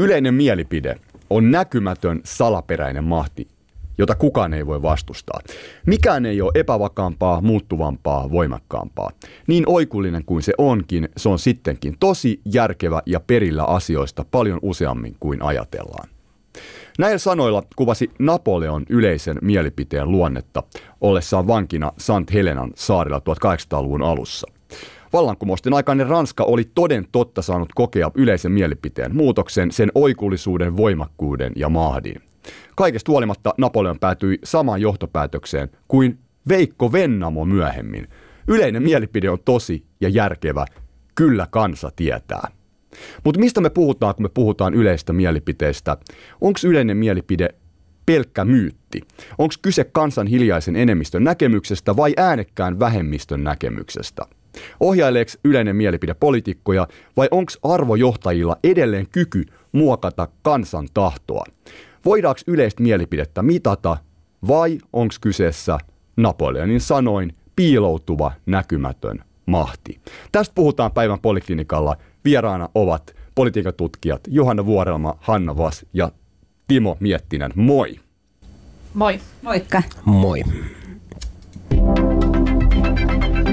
Yleinen mielipide on näkymätön salaperäinen mahti, jota kukaan ei voi vastustaa. Mikään ei ole epävakaampaa, muuttuvampaa, voimakkaampaa. Niin oikullinen kuin se onkin, se on sittenkin tosi järkevä ja perillä asioista paljon useammin kuin ajatellaan. Näillä sanoilla kuvasi Napoleon yleisen mielipiteen luonnetta ollessaan vankina Sant Helenan saarilla 1800-luvun alussa. Vallankumousten aikainen Ranska oli toden totta saanut kokea yleisen mielipiteen muutoksen, sen oikullisuuden, voimakkuuden ja mahdin. Kaikesta huolimatta Napoleon päätyi samaan johtopäätökseen kuin Veikko Vennamo myöhemmin. Yleinen mielipide on tosi ja järkevä. Kyllä kansa tietää. Mutta mistä me puhutaan, kun me puhutaan yleistä mielipiteestä? Onko yleinen mielipide pelkkä myytti? Onko kyse kansan hiljaisen enemmistön näkemyksestä vai äänekkään vähemmistön näkemyksestä? Ohjaileeko yleinen mielipide poliitikkoja vai onko arvojohtajilla edelleen kyky muokata kansan tahtoa? Voidaanko yleistä mielipidettä mitata vai onko kyseessä Napoleonin sanoin piiloutuva näkymätön mahti? Tästä puhutaan päivän poliklinikalla. Vieraana ovat politiikan tutkijat Johanna Vuorelma, Hanna Vas ja Timo Miettinen. Moi! Moi. Moikka. Moi.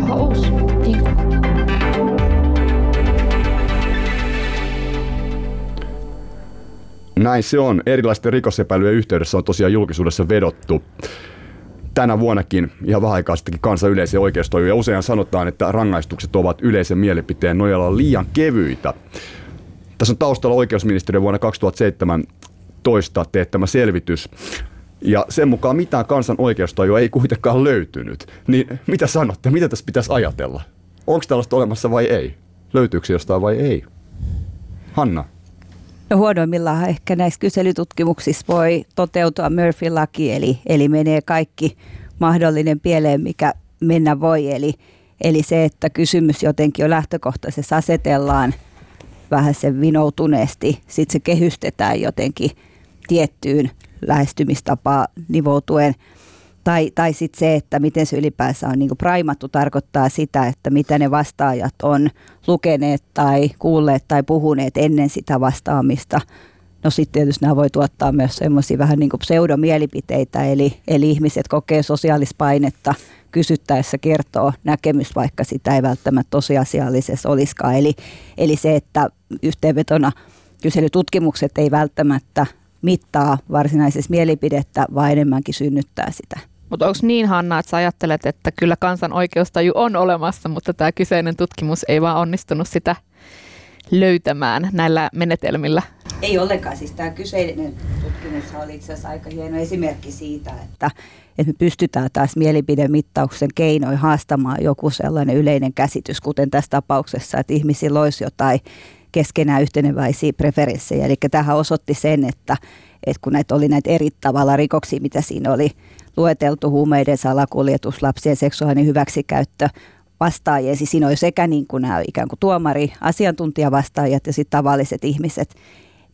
Hous. Näin se on. Erilaisten rikosepäilyjen yhteydessä on tosiaan julkisuudessa vedottu tänä vuonnakin ihan vähän aikaa sittenkin kansan yleisen oikeustoimin. Ja usein sanotaan, että rangaistukset ovat yleisen mielipiteen nojalla liian kevyitä. Tässä on taustalla oikeusministeriön vuonna 2017 teettämä selvitys. Ja sen mukaan mitään kansan oikeustajua ei kuitenkaan löytynyt. Niin mitä sanotte, mitä tässä pitäisi ajatella? Onko tällaista olemassa vai ei? Löytyykö jostain vai ei? Hanna. No huonoimmillaan ehkä näissä kyselytutkimuksissa voi toteutua Murphy-laki, eli, eli menee kaikki mahdollinen pieleen, mikä mennä voi. Eli, eli se, että kysymys jotenkin jo lähtökohtaisesti asetellaan vähän sen vinoutuneesti, sitten se kehystetään jotenkin tiettyyn lähestymistapaan nivoutuen – tai, tai sitten se, että miten se ylipäänsä on niin kuin primattu, tarkoittaa sitä, että mitä ne vastaajat on lukeneet tai kuulleet tai puhuneet ennen sitä vastaamista. No sitten tietysti nämä voi tuottaa myös semmoisia vähän niin kuin pseudomielipiteitä, eli, eli ihmiset kokee sosiaalispainetta kysyttäessä kertoo näkemys, vaikka sitä ei välttämättä tosiasiallisessa olisikaan. Eli, eli se, että yhteenvetona kyselytutkimukset ei välttämättä mittaa varsinaisessa mielipidettä, vaan enemmänkin synnyttää sitä. Mutta onko niin Hanna, että sä ajattelet, että kyllä kansan oikeustaju on olemassa, mutta tämä kyseinen tutkimus ei vaan onnistunut sitä löytämään näillä menetelmillä? Ei ollenkaan. Siis tämä kyseinen tutkimus oli itse asiassa aika hieno esimerkki siitä, että, että me pystytään taas mielipidemittauksen keinoin haastamaan joku sellainen yleinen käsitys, kuten tässä tapauksessa, että ihmisillä olisi jotain keskenään yhteneväisiä preferenssejä. Eli tähän osoitti sen, että, että kun näitä oli näitä eri tavalla rikoksia, mitä siinä oli lueteltu, huumeiden salakuljetus, lapsien seksuaalinen hyväksikäyttö, vastaajia. Siis siinä oli sekä niin kuin nämä ikään kuin tuomari, asiantuntijavastaajat ja sitten tavalliset ihmiset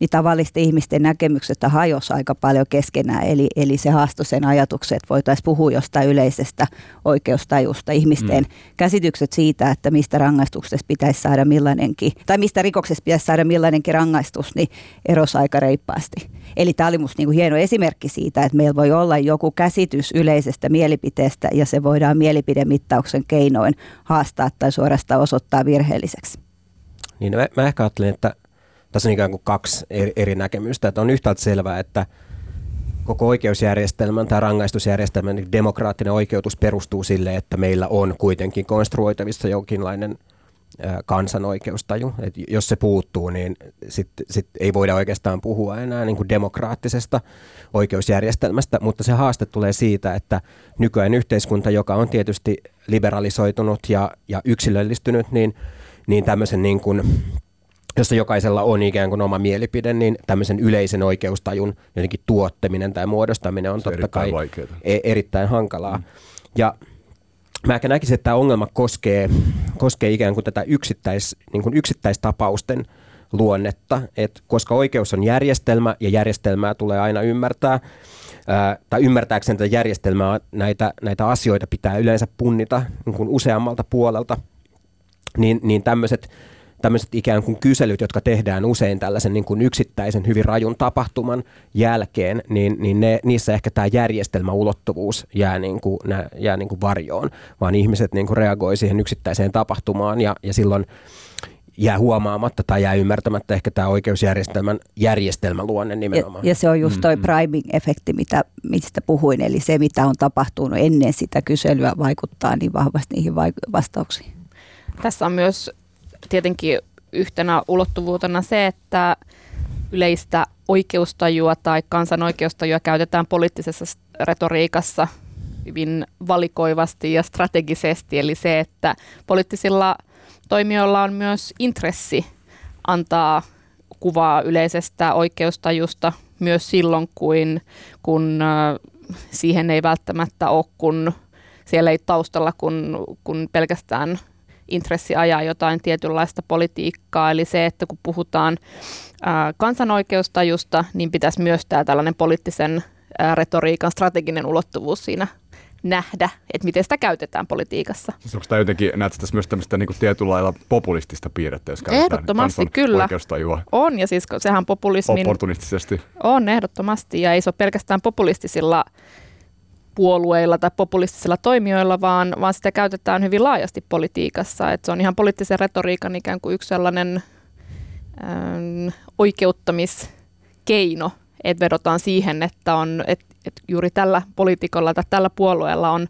niin tavallisten ihmisten näkemykset hajosi aika paljon keskenään. Eli, eli se haastoi sen ajatuksen, että voitaisiin puhua jostain yleisestä oikeustajusta. Ihmisten mm. käsitykset siitä, että mistä rangaistuksesta pitäisi saada millainenkin, tai mistä rikoksesta pitäisi saada millainenkin rangaistus, niin erosi aika reippaasti. Eli tämä oli minusta niinku hieno esimerkki siitä, että meillä voi olla joku käsitys yleisestä mielipiteestä ja se voidaan mielipidemittauksen keinoin haastaa tai suorastaan osoittaa virheelliseksi. Niin mä, mä ehkä ajattelen, että tässä on ikään kuin kaksi eri, eri näkemystä. Että on yhtäältä selvää, että koko oikeusjärjestelmän tai rangaistusjärjestelmän demokraattinen oikeutus perustuu sille, että meillä on kuitenkin konstruoitavissa jonkinlainen kansanoikeustaju. Et jos se puuttuu, niin sitten sit ei voida oikeastaan puhua enää niin kuin demokraattisesta oikeusjärjestelmästä, mutta se haaste tulee siitä, että nykyään yhteiskunta, joka on tietysti liberalisoitunut ja, ja yksilöllistynyt, niin, niin tämmöisen niin kuin jossa jokaisella on ikään kuin oma mielipide, niin tämmöisen yleisen oikeustajun jotenkin tuottaminen tai muodostaminen on, on totta kai vaikeaa. E- erittäin hankalaa. Mm. Ja mä ehkä näkisin, että tämä ongelma koskee, koskee ikään kuin tätä yksittäis, niin kuin yksittäistapausten luonnetta, että koska oikeus on järjestelmä ja järjestelmää tulee aina ymmärtää, ää, tai ymmärtääkseen tätä järjestelmää näitä, näitä asioita pitää yleensä punnita niin kuin useammalta puolelta, niin, niin tämmöiset tämmöiset ikään kuin kyselyt, jotka tehdään usein tällaisen niin kuin yksittäisen hyvin rajun tapahtuman jälkeen, niin, niin ne, niissä ehkä tämä järjestelmäulottuvuus jää, niin kuin, nä, jää niin kuin varjoon, vaan ihmiset niin kuin reagoi siihen yksittäiseen tapahtumaan ja, ja silloin jää huomaamatta tai jää ymmärtämättä ehkä tämä oikeusjärjestelmän järjestelmän luonne nimenomaan. Ja, ja se on just toi mm-hmm. priming-efekti, mitä, mistä puhuin, eli se mitä on tapahtunut ennen sitä kyselyä vaikuttaa niin vahvasti niihin vastauksiin. Tässä on myös tietenkin yhtenä ulottuvuutena se, että yleistä oikeustajua tai kansan oikeustajua käytetään poliittisessa retoriikassa hyvin valikoivasti ja strategisesti. Eli se, että poliittisilla toimijoilla on myös intressi antaa kuvaa yleisestä oikeustajusta myös silloin, kun, kun siihen ei välttämättä ole, kun siellä ei taustalla kun, kun pelkästään intressi ajaa jotain tietynlaista politiikkaa. Eli se, että kun puhutaan ää, kansanoikeustajusta, niin pitäisi myös tämä tällainen poliittisen ää, retoriikan strateginen ulottuvuus siinä nähdä, että miten sitä käytetään politiikassa. Siis onko tämä jotenkin, näetkö tässä myös tämmöistä niin tietyllä lailla populistista piirrettä, jos käytetään Ehdottomasti, kyllä. On, ja siis sehän populismin... Opportunistisesti. On, ehdottomasti, ja ei se ole pelkästään populistisilla puolueilla tai populistisilla toimijoilla, vaan, vaan sitä käytetään hyvin laajasti politiikassa. Et se on ihan poliittisen retoriikan ikään kuin yksi sellainen ähm, oikeuttamiskeino, että vedotaan siihen, että, on, että, että juuri tällä poliitikolla tai tällä puolueella on,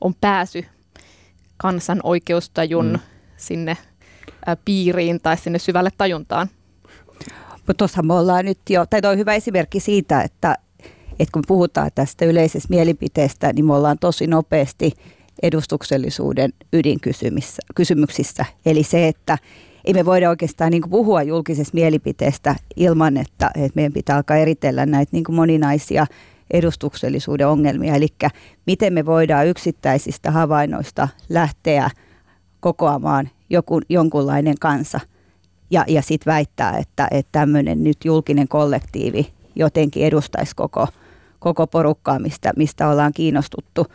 on pääsy kansan oikeustajun mm. sinne ä, piiriin tai sinne syvälle tajuntaan. Mutta tuossa me ollaan nyt jo, tai on hyvä esimerkki siitä, että, että kun puhutaan tästä yleisestä mielipiteestä, niin me ollaan tosi nopeasti edustuksellisuuden ydinkysymyksissä. Eli se, että ei me voida oikeastaan niin puhua julkisesta mielipiteestä ilman, että, että meidän pitää alkaa eritellä näitä niin moninaisia edustuksellisuuden ongelmia. Eli miten me voidaan yksittäisistä havainnoista lähteä kokoamaan joku, jonkunlainen kansa ja, ja sitten väittää, että, että tämmöinen nyt julkinen kollektiivi jotenkin edustaisi koko, koko porukkaa, mistä, mistä ollaan kiinnostuttu.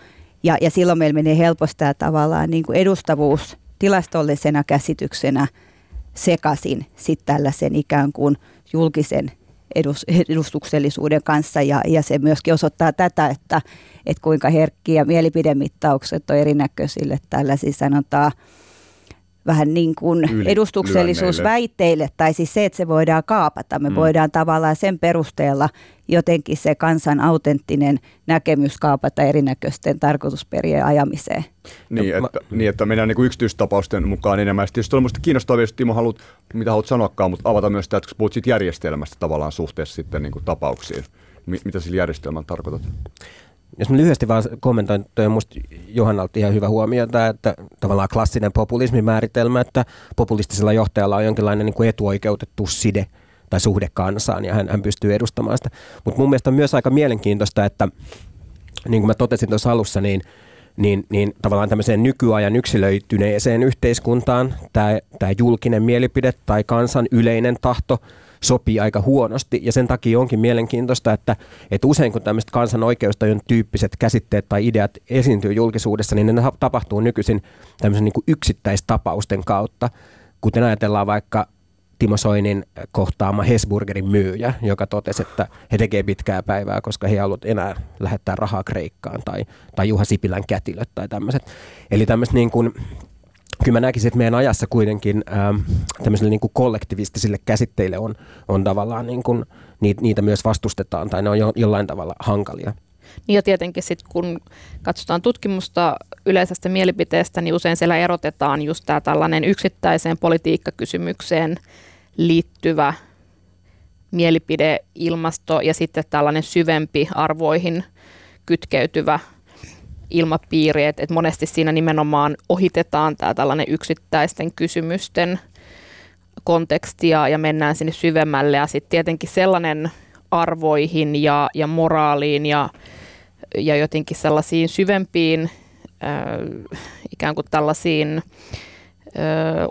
Ja, ja silloin meillä menee helposti tämä tavallaan niin kuin edustavuus tilastollisena käsityksenä sekaisin sitten tällaisen ikään kuin julkisen edustuksellisuuden kanssa ja, ja se myöskin osoittaa tätä, että, että kuinka herkkiä mielipidemittaukset on erinäköisille tällaisia sanotaan vähän niin kuin Yli, edustuksellisuusväitteille, tai siis se, että se voidaan kaapata. Me mm. voidaan tavallaan sen perusteella jotenkin se kansan autenttinen näkemys kaapata erinäköisten tarkoitusperien ajamiseen. Niin, no, että, mä... niin, että mennään niin yksityistapausten mukaan enemmän. Sitten on minusta kiinnostavaa, jos Timo haluat, mitä haluat sanoakaan, mutta avata myös sitä, että kun puhut siitä järjestelmästä tavallaan suhteessa sitten niin kuin tapauksiin. Mitä sillä järjestelmällä tarkoitat? Jos mä lyhyesti vaan kommentoin, toi on musta Johannalta ihan hyvä huomio, että tavallaan klassinen populismin määritelmä, että populistisella johtajalla on jonkinlainen niin kuin etuoikeutettu side tai suhde kansaan ja hän, hän pystyy edustamaan sitä. Mutta mun mielestä on myös aika mielenkiintoista, että niin kuin mä totesin tuossa alussa, niin niin, niin tavallaan tämmöiseen nykyajan yksilöityneeseen yhteiskuntaan tämä julkinen mielipide tai kansan yleinen tahto – sopii aika huonosti. Ja sen takia onkin mielenkiintoista, että, että usein kun tämmöiset kansan oikeustajun tyyppiset käsitteet tai ideat esiintyy julkisuudessa, niin ne tapahtuu nykyisin tämmöisen niin kuin yksittäistapausten kautta. Kuten ajatellaan vaikka Timo Soinin kohtaama Hesburgerin myyjä, joka totesi, että he tekee pitkää päivää, koska he ei halua enää lähettää rahaa Kreikkaan, tai, tai Juha Sipilän kätilöt tai tämmöiset. Eli tämmöiset niin kuin kyllä mä näkisin, että meidän ajassa kuitenkin ähm, tämmöisille niin kuin kollektivistisille käsitteille on, on tavallaan niin kuin, niitä, niitä myös vastustetaan tai ne on jo, jollain tavalla hankalia. Niin ja tietenkin sitten kun katsotaan tutkimusta yleisestä mielipiteestä, niin usein siellä erotetaan just tämä tällainen yksittäiseen politiikkakysymykseen liittyvä mielipideilmasto ja sitten tällainen syvempi arvoihin kytkeytyvä ilmapiiri, että, että monesti siinä nimenomaan ohitetaan tämä tällainen yksittäisten kysymysten kontekstia ja mennään sinne syvemmälle. Ja sitten tietenkin sellainen arvoihin ja, ja moraaliin ja, ja jotenkin sellaisiin syvempiin äh, ikään kuin tällaisiin äh,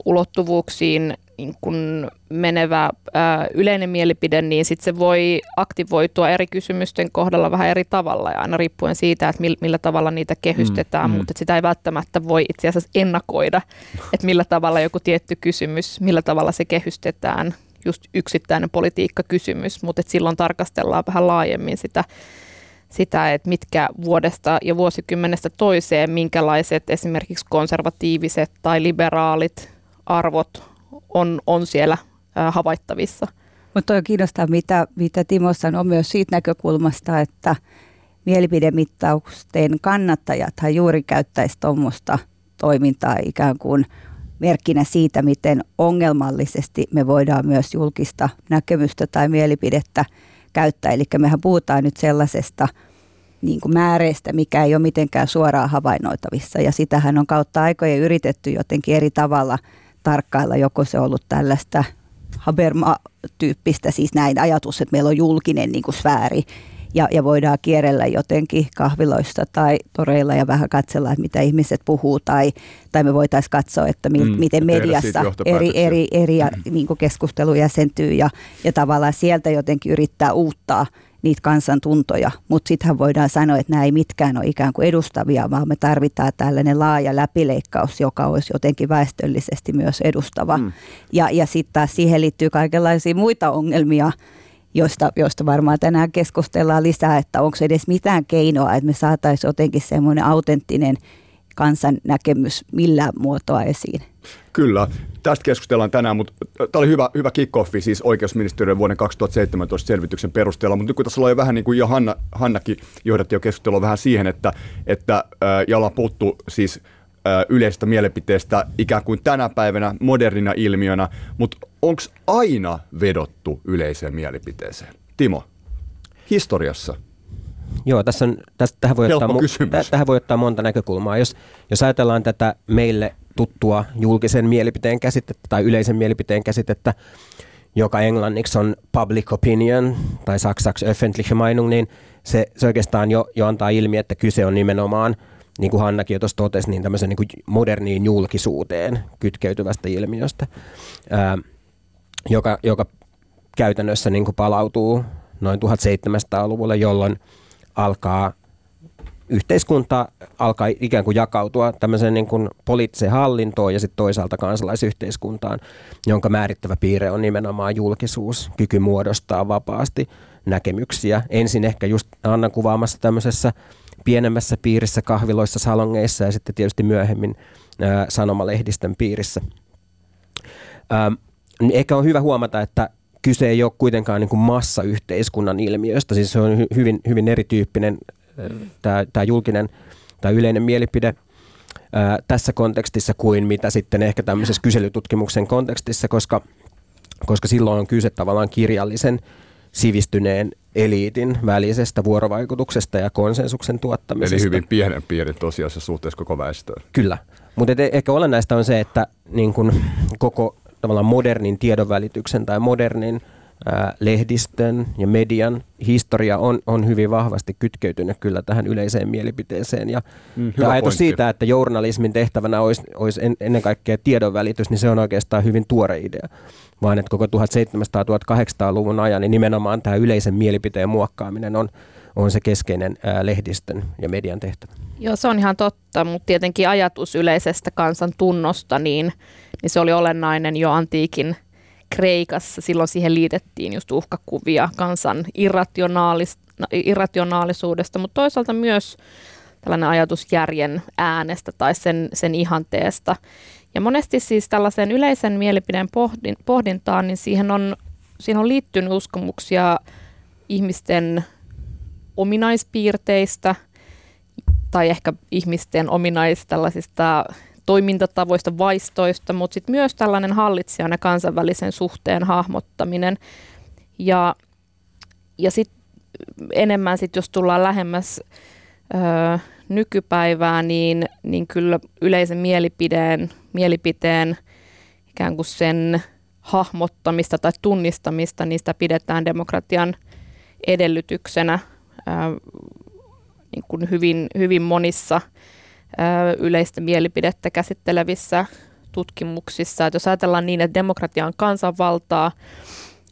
ulottuvuuksiin kun menevä ää, yleinen mielipide, niin sit se voi aktivoitua eri kysymysten kohdalla vähän eri tavalla ja aina riippuen siitä, että millä, millä tavalla niitä kehystetään, mm, mm. mutta sitä ei välttämättä voi itse asiassa ennakoida, että millä tavalla joku tietty kysymys, millä tavalla se kehystetään, just yksittäinen politiikkakysymys, mutta silloin tarkastellaan vähän laajemmin sitä, sitä, että mitkä vuodesta ja vuosikymmenestä toiseen, minkälaiset esimerkiksi konservatiiviset tai liberaalit arvot on, on siellä havaittavissa. Mutta on kiinnostaa, mitä, mitä Timo sanoi myös siitä näkökulmasta, että mielipidemittausten kannattajathan juuri käyttäisi tuommoista toimintaa ikään kuin merkkinä siitä, miten ongelmallisesti me voidaan myös julkista näkemystä tai mielipidettä käyttää. Eli mehän puhutaan nyt sellaisesta niin kuin määreistä, mikä ei ole mitenkään suoraan havainnoitavissa. Ja sitähän on kautta aikojen yritetty jotenkin eri tavalla – tarkkailla, joko se on ollut tällaista Haberma-tyyppistä, siis näin ajatus, että meillä on julkinen niin kuin sfääri ja, ja voidaan kierrellä jotenkin kahviloissa tai toreilla ja vähän katsella, että mitä ihmiset puhuu tai, tai me voitaisiin katsoa, että mi, mm, miten mediassa eri, eri, eri mm. niin kuin keskustelu jäsentyy ja, ja tavallaan sieltä jotenkin yrittää uuttaa – niitä kansantuntoja, mutta sittenhän voidaan sanoa, että nämä ei mitkään ole ikään kuin edustavia, vaan me tarvitaan tällainen laaja läpileikkaus, joka olisi jotenkin väestöllisesti myös edustava. Mm. Ja, ja sitten taas siihen liittyy kaikenlaisia muita ongelmia, joista, joista varmaan tänään keskustellaan lisää, että onko edes mitään keinoa, että me saataisiin jotenkin semmoinen autenttinen kansan näkemys millään muotoa esiin. Kyllä, tästä keskustellaan tänään, mutta tämä oli hyvä, hyvä kick-offi siis oikeusministeriön vuoden 2017 selvityksen perusteella, mutta nyt kun tässä ollaan jo vähän niin kuin jo Hanna, Hannakin johdatti jo keskustelua vähän siihen, että, että ja ollaan puhuttu siis yleisestä mielipiteestä ikään kuin tänä päivänä modernina ilmiönä, mutta onko aina vedottu yleiseen mielipiteeseen? Timo, historiassa? Joo, tässä on, tästä, tähän, voi ottaa, tähän voi ottaa monta näkökulmaa. Jos, jos ajatellaan tätä meille tuttua julkisen mielipiteen käsitettä tai yleisen mielipiteen käsitettä, joka englanniksi on public opinion tai saksaksi öffentliche Meinung, niin se, se oikeastaan jo, jo antaa ilmi, että kyse on nimenomaan, niin kuin Hannakin jo tuossa totesi, niin tämmöisen niin kuin moderniin julkisuuteen kytkeytyvästä ilmiöstä, ää, joka, joka käytännössä niin kuin palautuu noin 1700-luvulle, jolloin alkaa yhteiskunta alkaa ikään kuin jakautua tämmöiseen niin kuin poliittiseen hallintoon ja sitten toisaalta kansalaisyhteiskuntaan, jonka määrittävä piirre on nimenomaan julkisuus, kyky muodostaa vapaasti näkemyksiä. Ensin ehkä just Annan kuvaamassa tämmöisessä pienemmässä piirissä, kahviloissa, salongeissa ja sitten tietysti myöhemmin ää, sanomalehdistön piirissä. Ää, ehkä on hyvä huomata, että kyse ei ole kuitenkaan niin kuin massayhteiskunnan ilmiöstä, siis se on hyvin, hyvin erityyppinen tämä, tämä julkinen tai yleinen mielipide ää, tässä kontekstissa kuin mitä sitten ehkä tämmöisessä kyselytutkimuksen kontekstissa, koska, koska silloin on kyse tavallaan kirjallisen sivistyneen eliitin välisestä vuorovaikutuksesta ja konsensuksen tuottamisesta. Eli hyvin pienen pieni tosiasiassa suhteessa koko väestöön. Kyllä, mutta ehkä olennaista on se, että niin kun koko tavallaan modernin tiedonvälityksen tai modernin lehdistön ja median historia on, on hyvin vahvasti kytkeytynyt kyllä tähän yleiseen mielipiteeseen. Ja mm, tämä ajatus pointti. siitä, että journalismin tehtävänä olisi, olisi en, ennen kaikkea tiedonvälitys, niin se on oikeastaan hyvin tuore idea. Vaan että koko 1700-1800-luvun ajan niin nimenomaan tämä yleisen mielipiteen muokkaaminen on, on se keskeinen ää, lehdistön ja median tehtävä. Joo, se on ihan totta, mutta tietenkin ajatus yleisestä kansan tunnosta, niin, niin se oli olennainen jo antiikin – Kreikassa silloin siihen liitettiin just uhkakuvia kansan irrationaalis, irrationaalisuudesta, mutta toisaalta myös tällainen ajatus järjen äänestä tai sen, sen ihanteesta. Ja monesti siis tällaisen yleisen mielipideen pohdin, pohdintaan, niin siihen on, siihen on liittynyt uskomuksia ihmisten ominaispiirteistä tai ehkä ihmisten ominais tällaisista toimintatavoista, vaistoista, mutta sitten myös tällainen hallitsijan ja kansainvälisen suhteen hahmottaminen. Ja, ja sitten enemmän sitten, jos tullaan lähemmäs ö, nykypäivää, niin, niin kyllä yleisen mielipiteen, mielipiteen ikään kuin sen hahmottamista tai tunnistamista, niistä pidetään demokratian edellytyksenä ö, niin kuin hyvin, hyvin monissa – yleistä mielipidettä käsittelevissä tutkimuksissa, että jos ajatellaan niin, että demokratia on kansanvaltaa,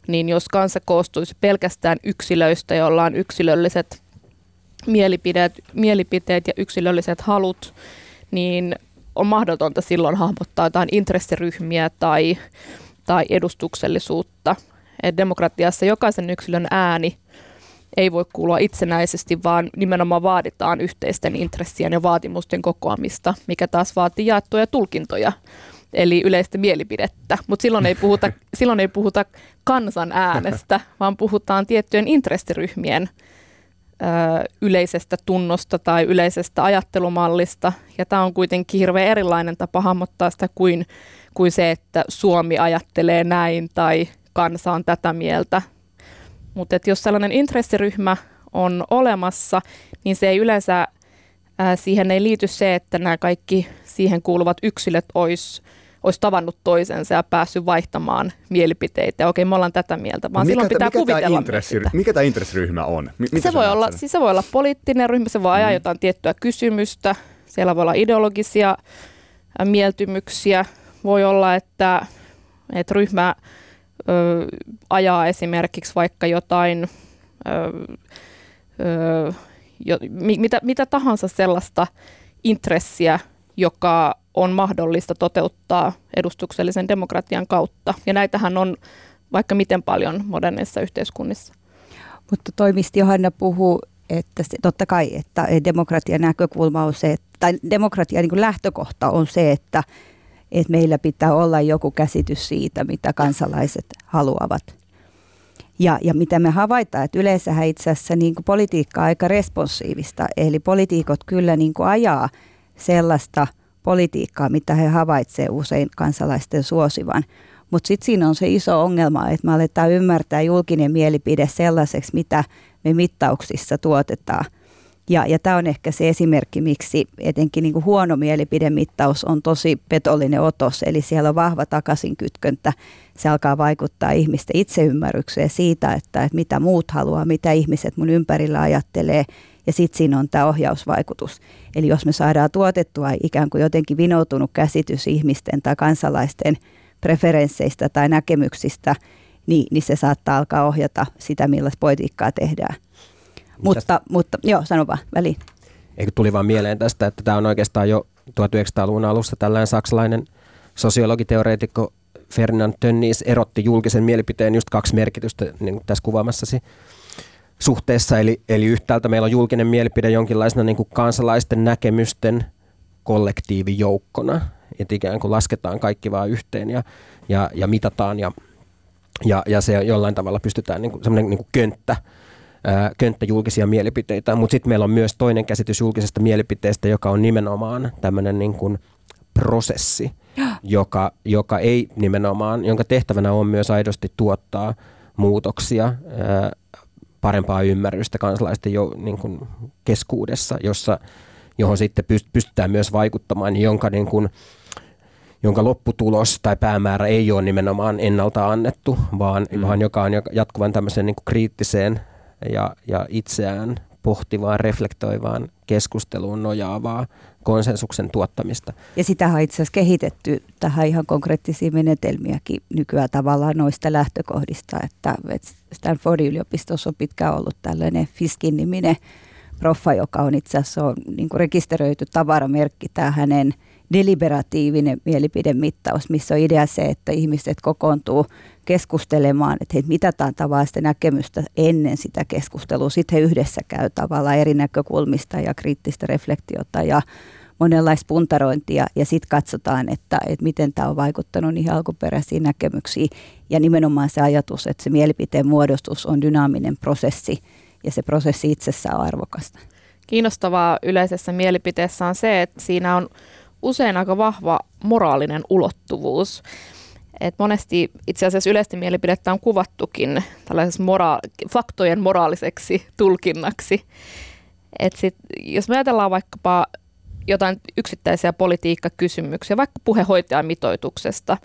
niin jos kansa koostuisi pelkästään yksilöistä, joilla on yksilölliset mielipiteet, mielipiteet ja yksilölliset halut, niin on mahdotonta silloin hahmottaa jotain intressiryhmiä tai, tai edustuksellisuutta. Et demokratiassa jokaisen yksilön ääni ei voi kuulua itsenäisesti, vaan nimenomaan vaaditaan yhteisten intressien ja vaatimusten kokoamista, mikä taas vaatii jaettuja tulkintoja, eli yleistä mielipidettä. Mutta silloin, ei puhuta, silloin ei puhuta kansan äänestä, vaan puhutaan tiettyjen intressiryhmien ö, yleisestä tunnosta tai yleisestä ajattelumallista. Ja tämä on kuitenkin hirveän erilainen tapa hahmottaa sitä kuin, kuin se, että Suomi ajattelee näin tai kansa on tätä mieltä mutta jos sellainen intressiryhmä on olemassa, niin se ei yleensä, ää, siihen ei liity se, että nämä kaikki siihen kuuluvat yksilöt olisi olisi tavannut toisensa ja päässyt vaihtamaan mielipiteitä. Okei, me ollaan tätä mieltä, vaan mikä silloin pitää mikä kuvitella. Tämä mikä tämä intressiryhmä on? M- se, voi olla, siis se voi olla poliittinen ryhmä, se voi ajaa mm. jotain tiettyä kysymystä, siellä voi olla ideologisia mieltymyksiä, voi olla, että, että ryhmä ö, ajaa esimerkiksi vaikka jotain, ö, ö, jo, mitä, mitä tahansa sellaista intressiä, joka on mahdollista toteuttaa edustuksellisen demokratian kautta. Ja näitähän on vaikka miten paljon modernissa yhteiskunnissa. Mutta toimisti Johanna puhuu, että se, totta kai, että demokratian näkökulma on se, tai demokratian niin lähtökohta on se, että että meillä pitää olla joku käsitys siitä, mitä kansalaiset haluavat. Ja, ja mitä me havaitaan, että yleensähän itse asiassa niin kuin politiikka on aika responsiivista, eli poliitikot kyllä niin kuin ajaa sellaista politiikkaa, mitä he havaitsevat usein kansalaisten suosivan. Mutta sitten siinä on se iso ongelma, että me aletaan ymmärtää julkinen mielipide sellaiseksi, mitä me mittauksissa tuotetaan. Ja, ja tämä on ehkä se esimerkki, miksi etenkin niin kuin huono mielipidemittaus on tosi petollinen otos, eli siellä on vahva takaisinkytköntä. Se alkaa vaikuttaa ihmisten itseymmärrykseen siitä, että, että mitä muut haluaa, mitä ihmiset mun ympärillä ajattelee, ja sitten siinä on tämä ohjausvaikutus. Eli jos me saadaan tuotettua ikään kuin jotenkin vinoutunut käsitys ihmisten tai kansalaisten preferensseistä tai näkemyksistä, niin, niin se saattaa alkaa ohjata sitä, millaista politiikkaa tehdään. Mutta, mutta joo, sano vaan väliin. Eikö tuli vaan mieleen tästä, että tämä on oikeastaan jo 1900-luvun alussa tällainen saksalainen sosiologiteoreetikko Ferdinand Tönnies erotti julkisen mielipiteen just kaksi merkitystä niin tässä kuvaamassasi suhteessa. Eli, eli yhtäältä meillä on julkinen mielipide jonkinlaisena niin kuin kansalaisten näkemysten kollektiivijoukkona, että ikään kuin lasketaan kaikki vaan yhteen ja, ja, ja mitataan ja, ja, ja se jollain tavalla pystytään niin kuin, semmoinen niin kuin könttä könttä julkisia mielipiteitä, mutta sitten meillä on myös toinen käsitys julkisesta mielipiteestä, joka on nimenomaan tämmöinen niin kuin prosessi, joka, joka ei nimenomaan, jonka tehtävänä on myös aidosti tuottaa muutoksia, parempaa ymmärrystä kansalaisten jo, niin kuin keskuudessa, jossa, johon sitten pystytään myös vaikuttamaan, jonka, niin kuin, jonka lopputulos tai päämäärä ei ole nimenomaan ennalta annettu, vaan, mm. vaan joka on jatkuvan tämmöiseen niin kuin kriittiseen ja, ja itseään pohtivaan, reflektoivaan keskusteluun nojaavaa konsensuksen tuottamista. Ja sitä on itse asiassa kehitetty tähän ihan konkreettisia menetelmiäkin nykyään tavallaan noista lähtökohdista, että Stanfordin yliopistossa on pitkään ollut tällainen Fiskin-niminen proffa, joka on itse asiassa on niin rekisteröity tavaramerkki, tämä hänen deliberatiivinen mielipidemittaus, missä on idea se, että ihmiset kokoontuu keskustelemaan, että heitä mitataan tavallaan sitä näkemystä ennen sitä keskustelua. Sitten he yhdessä käy tavallaan eri näkökulmista ja kriittistä reflektiota ja monenlaista puntarointia ja sitten katsotaan, että, että miten tämä on vaikuttanut niihin alkuperäisiin näkemyksiin. Ja nimenomaan se ajatus, että se mielipiteen muodostus on dynaaminen prosessi ja se prosessi itsessään on arvokasta. Kiinnostavaa yleisessä mielipiteessä on se, että siinä on usein aika vahva moraalinen ulottuvuus. Et monesti itse asiassa yleistä mielipidettä on kuvattukin tällaisessa mora- faktojen moraaliseksi tulkinnaksi. Et sit, jos me ajatellaan vaikkapa jotain yksittäisiä politiikkakysymyksiä, vaikka puhehoitajan mitoituksesta,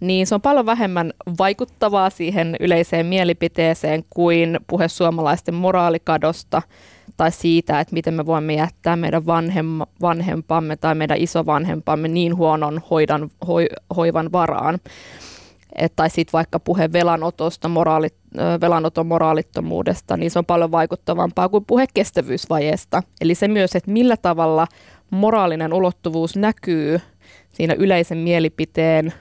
niin se on paljon vähemmän vaikuttavaa siihen yleiseen mielipiteeseen kuin puhe suomalaisten moraalikadosta tai siitä, että miten me voimme jättää meidän vanhem, vanhempamme tai meidän isovanhempamme niin huonon hoidan, hoi, hoivan varaan. Et, tai sitten vaikka puhe velanotosta, moraali, velanoton moraalittomuudesta, niin se on paljon vaikuttavampaa kuin puhe kestävyysvajeesta. Eli se myös, että millä tavalla moraalinen ulottuvuus näkyy siinä yleisen mielipiteen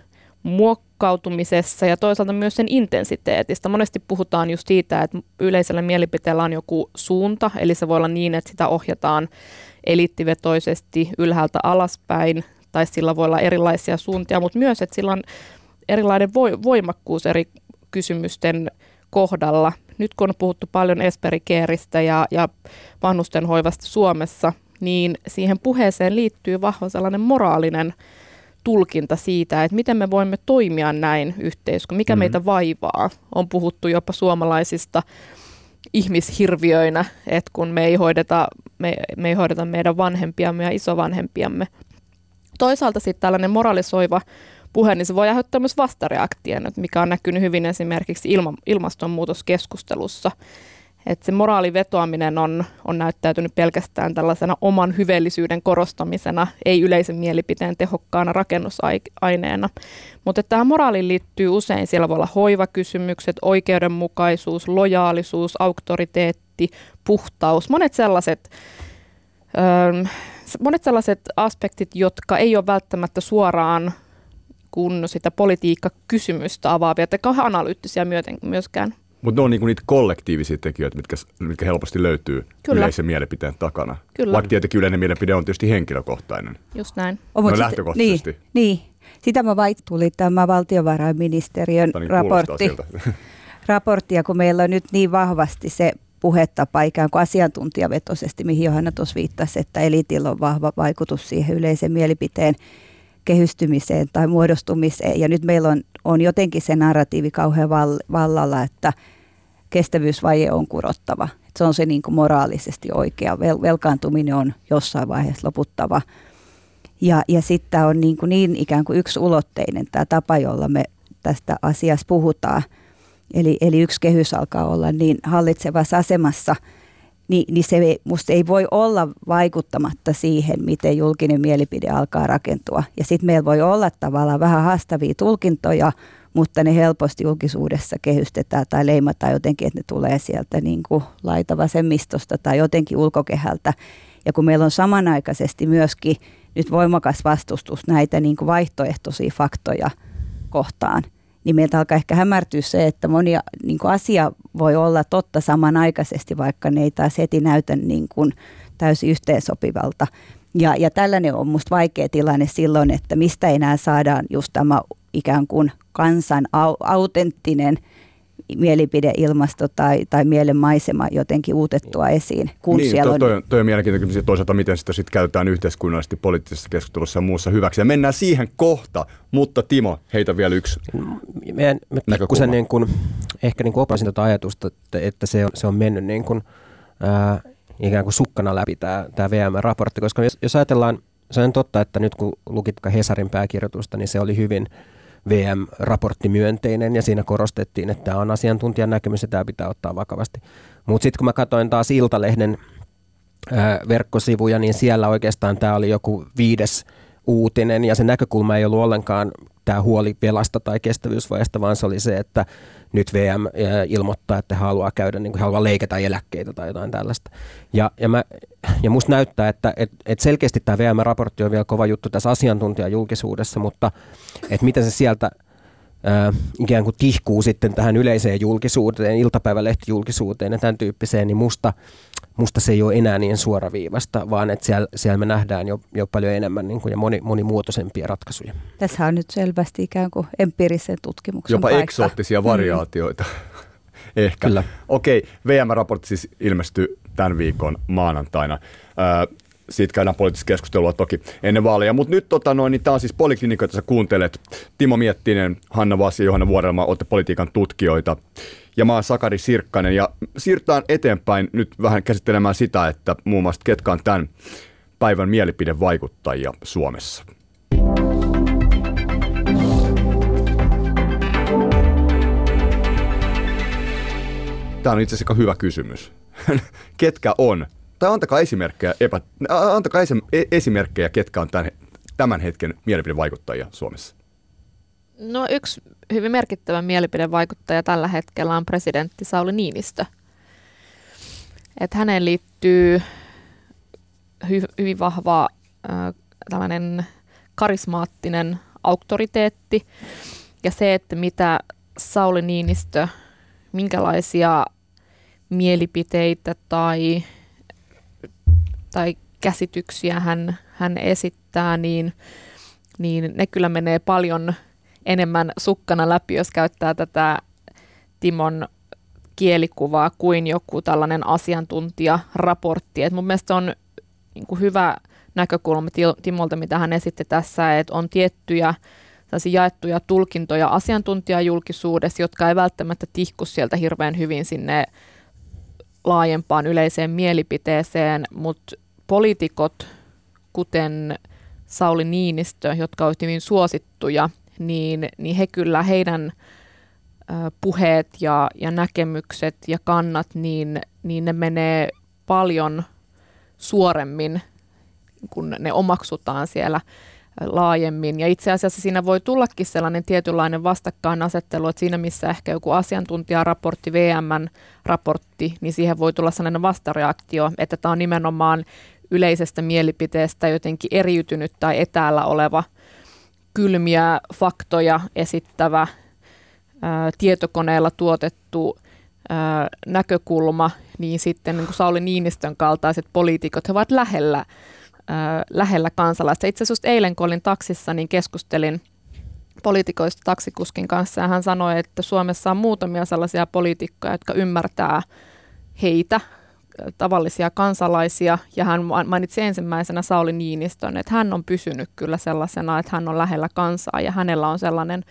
muokkautumisessa ja toisaalta myös sen intensiteetistä. Monesti puhutaan just siitä, että yleisellä mielipiteellä on joku suunta, eli se voi olla niin, että sitä ohjataan eliittivetoisesti ylhäältä alaspäin, tai sillä voi olla erilaisia suuntia, mutta myös, että sillä on erilainen voimakkuus eri kysymysten kohdalla. Nyt kun on puhuttu paljon Esperi Keeristä ja, ja vanhustenhoivasta Suomessa, niin siihen puheeseen liittyy vahva sellainen moraalinen tulkinta siitä, että miten me voimme toimia näin yhteiskunnassa, mikä mm-hmm. meitä vaivaa. On puhuttu jopa suomalaisista ihmishirviöinä, että kun me ei hoideta, me, me ei hoideta meidän vanhempiamme ja isovanhempiamme. Toisaalta sitten tällainen moralisoiva puhe, niin se voi aiheuttaa myös vastareaktion, mikä on näkynyt hyvin esimerkiksi ilma, ilmastonmuutoskeskustelussa. Että se moraalivetoaminen on, on näyttäytynyt pelkästään tällaisena oman hyveellisyyden korostamisena, ei yleisen mielipiteen tehokkaana rakennusaineena. Mutta tähän moraaliin liittyy usein, siellä voi olla hoivakysymykset, oikeudenmukaisuus, lojaalisuus, auktoriteetti, puhtaus, monet sellaiset, öö, monet sellaiset aspektit, jotka ei ole välttämättä suoraan kun sitä politiikkakysymystä avaavia, kauhean analyyttisiä myöskään. Mutta ne on niinku niitä kollektiivisia tekijöitä, mitkä, mitkä helposti löytyy Kyllä. yleisen mielipiteen takana. Kyllä. Vaikka tietenkin yleinen mielipide on tietysti henkilökohtainen. Just näin. No, lähtökohtaisesti. Niin, niin. Sitä mä vai tuli tämä valtiovarainministeriön niin raportti. raportti, ja kun meillä on nyt niin vahvasti se puhetapa ikään kuin asiantuntijavetoisesti, mihin Johanna tuossa viittasi, että elitillä on vahva vaikutus siihen yleisen mielipiteen kehystymiseen tai muodostumiseen. Ja nyt meillä on, on jotenkin se narratiivi kauhean vallalla, että kestävyysvaje on kurottava. Että se on se niin kuin moraalisesti oikea. Vel- velkaantuminen on jossain vaiheessa loputtava. Ja, ja sitten tämä on niin, kuin niin ikään kuin yksi ulotteinen tämä tapa, jolla me tästä asiasta puhutaan. Eli, eli yksi kehys alkaa olla niin hallitsevassa asemassa – niin, niin se musta ei voi olla vaikuttamatta siihen, miten julkinen mielipide alkaa rakentua. Ja sitten meillä voi olla tavallaan vähän haastavia tulkintoja, mutta ne helposti julkisuudessa kehystetään tai leimataan jotenkin, että ne tulee sieltä niin kuin laitavasemmistosta tai jotenkin ulkokehältä. Ja kun meillä on samanaikaisesti myöskin nyt voimakas vastustus näitä niin kuin vaihtoehtoisia faktoja kohtaan – niin meiltä alkaa ehkä hämärtyä se, että moni niin kuin asia voi olla totta samanaikaisesti, vaikka ne ei taas heti näytä niin kuin täysin yhteensopivalta. Ja, ja tällainen on minusta vaikea tilanne silloin, että mistä enää saadaan just tämä ikään kuin kansan au, autenttinen – mielipideilmasto tai, tai mielenmaisema jotenkin uutettua esiin. Kun niin, siellä on... toi, toi on mielenkiintoista toisaalta, miten sitä sitten käytetään yhteiskunnallisesti poliittisessa keskustelussa ja muussa hyväksi. Ja mennään siihen kohta, mutta Timo, heitä vielä yksi Meidän, me näkökulma. Niin kuin, ehkä niin kuin tätä ajatusta, että, että se, on, se on mennyt niin kuin, ää, ikään kuin sukkana läpi tämä, tämä VM-raportti, koska jos, jos ajatellaan, se on totta, että nyt kun lukit Hesarin pääkirjoitusta, niin se oli hyvin – VM-raportti myönteinen ja siinä korostettiin, että tämä on asiantuntijan näkemys ja tämä pitää ottaa vakavasti. Mutta sitten kun mä katsoin taas Iltalehden ää, verkkosivuja, niin siellä oikeastaan tämä oli joku viides uutinen ja se näkökulma ei ollut ollenkaan tämä huoli velasta tai kestävyysvajasta, vaan se oli se, että nyt VM ilmoittaa, että haluaa käydä, niin kuin haluaa leikata eläkkeitä tai jotain tällaista. Ja, ja, mä, ja musta näyttää, että et, et selkeästi tämä VM-raportti on vielä kova juttu tässä asiantuntijajulkisuudessa, mutta että miten se sieltä – ikään kuin tihkuu sitten tähän yleiseen julkisuuteen, iltapäivälehtijulkisuuteen ja tämän tyyppiseen, niin musta, musta se ei ole enää niin suoraviivasta, vaan että siellä, siellä me nähdään jo, jo paljon enemmän niin kuin, ja moni, monimuotoisempia ratkaisuja. Tässä on nyt selvästi ikään kuin empiirisen tutkimuksen Jopa paikka. eksoottisia variaatioita. Mm. Ehkä. Kyllä. Okei, VM-raportti siis ilmestyi tämän viikon maanantaina. Äh, siitä käydään poliittista keskustelua toki ennen vaaleja. Mutta nyt tota noin, niin tämä on siis Poliklinikka, jota sä kuuntelet. Timo Miettinen, Hanna Vasi, Johanna Vuorelma, olette politiikan tutkijoita. Ja mä oon Sakari Sirkkanen ja siirrytään eteenpäin nyt vähän käsittelemään sitä, että muun muassa ketkä on tämän päivän mielipidevaikuttajia Suomessa. Tämä on itse asiassa hyvä kysymys. ketkä on tai antakaa esimerkkejä, epä, antakaa e, esimerkkejä, ketkä on tämän, tämän hetken mielipidevaikuttajia Suomessa. No yksi hyvin merkittävä mielipidevaikuttaja tällä hetkellä on presidentti Sauli Niinistö. Et häneen liittyy hy- hyvin vahva äh, tällainen karismaattinen auktoriteetti ja se, että mitä Sauli Niinistö, minkälaisia mielipiteitä tai, tai käsityksiä hän, hän esittää, niin, niin ne kyllä menee paljon enemmän sukkana läpi, jos käyttää tätä Timon kielikuvaa kuin joku tällainen asiantuntijaraportti. Et mun mielestä on niin kuin hyvä näkökulma Timolta, mitä hän esitti tässä, että on tiettyjä jaettuja tulkintoja asiantuntijajulkisuudessa, jotka ei välttämättä tihku sieltä hirveän hyvin sinne laajempaan yleiseen mielipiteeseen, mutta poliitikot, kuten Sauli Niinistö, jotka ovat hyvin suosittuja, niin, niin he kyllä heidän puheet ja, ja näkemykset ja kannat, niin, niin ne menee paljon suoremmin, kun ne omaksutaan siellä laajemmin. Ja itse asiassa siinä voi tullakin sellainen tietynlainen vastakkainasettelu, että siinä missä ehkä joku asiantuntijaraportti, VMn raportti, niin siihen voi tulla sellainen vastareaktio, että tämä on nimenomaan yleisestä mielipiteestä jotenkin eriytynyt tai etäällä oleva kylmiä faktoja esittävä tietokoneella tuotettu näkökulma, niin sitten niin kuin Sauli Niinistön kaltaiset poliitikot he ovat lähellä lähellä kansalaista. Itse asiassa eilen, kun olin taksissa, niin keskustelin poliitikoista taksikuskin kanssa ja hän sanoi, että Suomessa on muutamia sellaisia poliitikkoja, jotka ymmärtää heitä, tavallisia kansalaisia, ja hän mainitsi ensimmäisenä Sauli Niinistön, että hän on pysynyt kyllä sellaisena, että hän on lähellä kansaa, ja hänellä on sellainen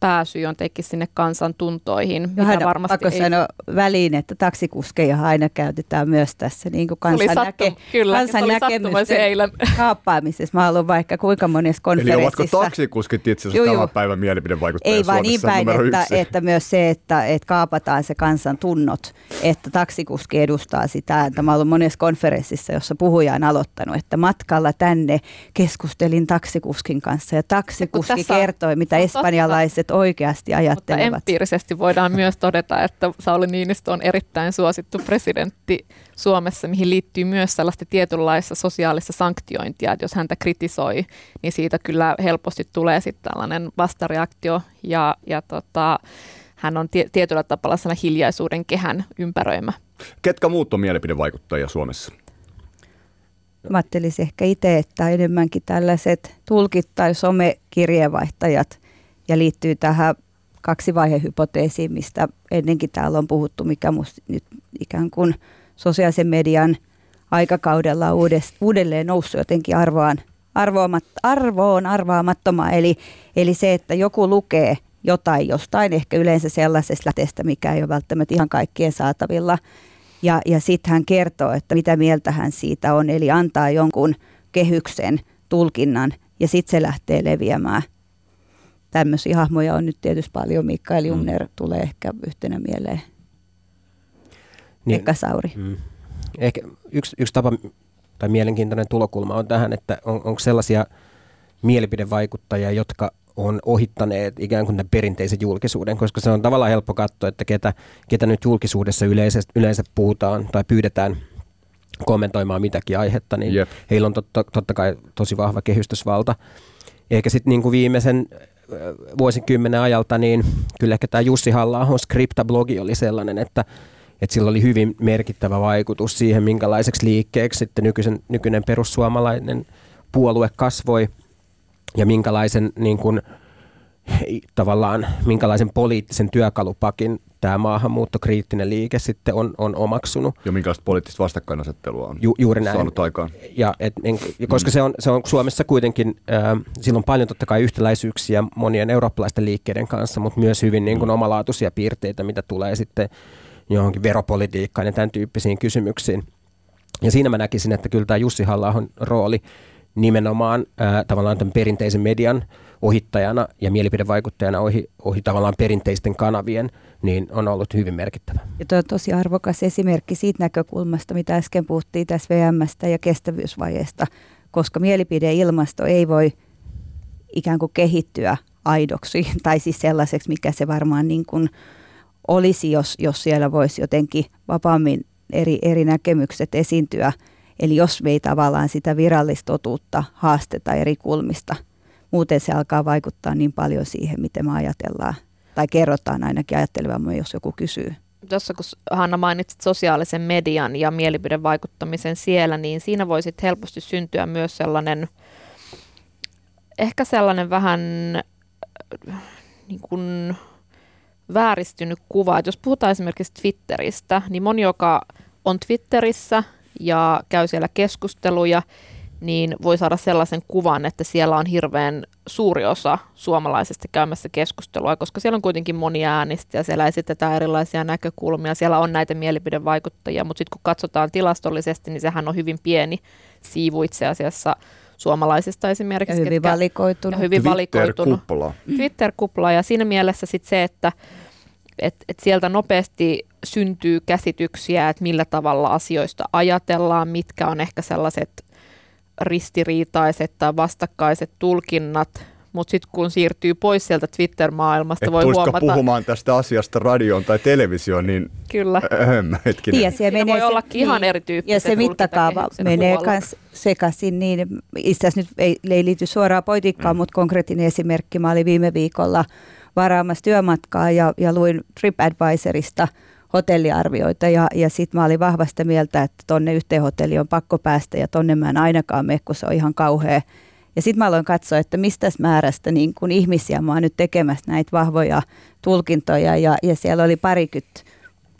pääsy jotenkin sinne kansan tuntoihin. Johanna, varmasti pakko ei... sanoa väliin, että taksikuskeja aina käytetään myös tässä niin kuin kansan, näke, kyllä, kansan näkemysten eilen. kaappaamisessa. Mä haluan vaikka kuinka monessa konferenssissa. Eli ovatko taksikuskit itse asiassa tämän päivän mielipidevaikuttaja Ei vaan niin päin, että, että, myös se, että, että kaapataan se kansan tunnot, että taksikuski edustaa sitä. Että mä olen monessa konferenssissa, jossa puhuja on aloittanut, että matkalla tänne keskustelin taksikuskin kanssa ja taksikuski kertoi, mitä espanjalaiset ihmiset oikeasti ajattelevat. Mutta empiirisesti voidaan myös todeta, että Sauli Niinistö on erittäin suosittu presidentti Suomessa, mihin liittyy myös sellaista tietynlaista sosiaalista sanktiointia, että jos häntä kritisoi, niin siitä kyllä helposti tulee sitten tällainen vastareaktio ja, ja tota, hän on tie, tietyllä tapalla sellainen hiljaisuuden kehän ympäröimä. Ketkä muut on mielipidevaikuttajia Suomessa? Mä ajattelisin ehkä itse, että enemmänkin tällaiset tulkit tai somekirjeenvaihtajat – ja liittyy tähän kaksivaihehypoteesiin, mistä ennenkin täällä on puhuttu, mikä musta nyt ikään kuin sosiaalisen median aikakaudella on uudelleen noussut jotenkin arvoaan, arvoamat, arvoon arvaamattomaan. Eli, eli se, että joku lukee jotain jostain, ehkä yleensä sellaisesta lähteestä, mikä ei ole välttämättä ihan kaikkien saatavilla. Ja, ja sitten hän kertoo, että mitä mieltä hän siitä on, eli antaa jonkun kehyksen, tulkinnan, ja sitten se lähtee leviämään tämmöisiä hahmoja on nyt tietysti paljon. Mikael. Jungner mm. tulee ehkä yhtenä mieleen. Niin, Pekka Sauri. Mm. Ehkä yksi, yksi tapa tai mielenkiintoinen tulokulma on tähän, että on, onko sellaisia mielipidevaikuttajia, jotka on ohittaneet ikään kuin perinteisen julkisuuden, koska se on tavallaan helppo katsoa, että ketä, ketä nyt julkisuudessa yleensä, yleensä puhutaan tai pyydetään kommentoimaan mitäkin aihetta, niin Jep. heillä on totta, totta kai tosi vahva kehystysvalta. Eikä sitten niin kuin viimeisen vuosikymmenen ajalta, niin kyllä ehkä tämä Jussi halla Skripta-blogi oli sellainen, että, että sillä oli hyvin merkittävä vaikutus siihen, minkälaiseksi liikkeeksi sitten nykyisen, nykyinen perussuomalainen puolue kasvoi ja minkälaisen niin kuin, tavallaan minkälaisen poliittisen työkalupakin tämä maahanmuuttokriittinen liike sitten on, on omaksunut. Ja minkälaista poliittista vastakkainasettelua on Ju, juuri näin. saanut aikaan. Ja et, en, koska mm. se, on, se on Suomessa kuitenkin, äh, sillä on paljon totta kai yhtäläisyyksiä monien eurooppalaisten liikkeiden kanssa, mutta myös hyvin niin kuin, mm. omalaatuisia piirteitä, mitä tulee sitten johonkin veropolitiikkaan ja tämän tyyppisiin kysymyksiin. Ja siinä mä näkisin, että kyllä tämä Jussi halla rooli nimenomaan ää, tavallaan tämän perinteisen median ohittajana ja mielipidevaikuttajana ohi, ohi tavallaan perinteisten kanavien, niin on ollut hyvin merkittävä. Ja tuo on tosi arvokas esimerkki siitä näkökulmasta, mitä äsken puhuttiin tässä VMstä ja kestävyysvajeesta, koska mielipideilmasto ei voi ikään kuin kehittyä aidoksi tai siis sellaiseksi, mikä se varmaan niin kuin olisi, jos, jos siellä voisi jotenkin vapaammin eri, eri näkemykset esiintyä. Eli jos me ei tavallaan sitä virallista totuutta haasteta eri kulmista, muuten se alkaa vaikuttaa niin paljon siihen, miten me ajatellaan tai kerrotaan ainakin ajattelevamme, jos joku kysyy. Tuossa kun Hanna mainitsit sosiaalisen median ja mielipidevaikuttamisen siellä, niin siinä voisi helposti syntyä myös sellainen, ehkä sellainen vähän niin kuin vääristynyt kuva. Että jos puhutaan esimerkiksi Twitteristä, niin moni, joka on Twitterissä ja käy siellä keskusteluja, niin voi saada sellaisen kuvan, että siellä on hirveän suuri osa suomalaisista käymässä keskustelua, koska siellä on kuitenkin monia äänistä ja siellä esitetään erilaisia näkökulmia, siellä on näitä mielipidevaikuttajia, mutta sitten kun katsotaan tilastollisesti, niin sehän on hyvin pieni siivu itse asiassa suomalaisista esimerkiksi. Ja hyvin ketkä, valikoitunut. Ja hyvin Twitter-kupla. Twitter-kupla ja siinä mielessä sitten se, että et, et sieltä nopeasti syntyy käsityksiä, että millä tavalla asioista ajatellaan, mitkä on ehkä sellaiset ristiriitaiset tai vastakkaiset tulkinnat, mutta sitten kun siirtyy pois sieltä Twitter-maailmasta, Et voi huomata... puhumaan tästä asiasta radioon tai televisioon, niin Kyllä. Öhöm, hetkinen. Ja se menee voi olla ihan niin, erityyppistä. Ja se mittakaava menee myös sekaisin. Niin, itse asiassa nyt ei, ei liity suoraan poitikkaan, mm. mutta konkreettinen esimerkki. Mä olin viime viikolla varaamassa työmatkaa ja, ja luin TripAdvisorista – hotelliarvioita ja, ja sitten mä olin vahvasta mieltä, että tonne yhteen hotelli on pakko päästä ja tonne mä en ainakaan mene, kun se on ihan kauhea. Ja sitten mä aloin katsoa, että mistä määrästä niin kun ihmisiä mä oon nyt tekemässä näitä vahvoja tulkintoja ja, ja siellä oli parikymmentä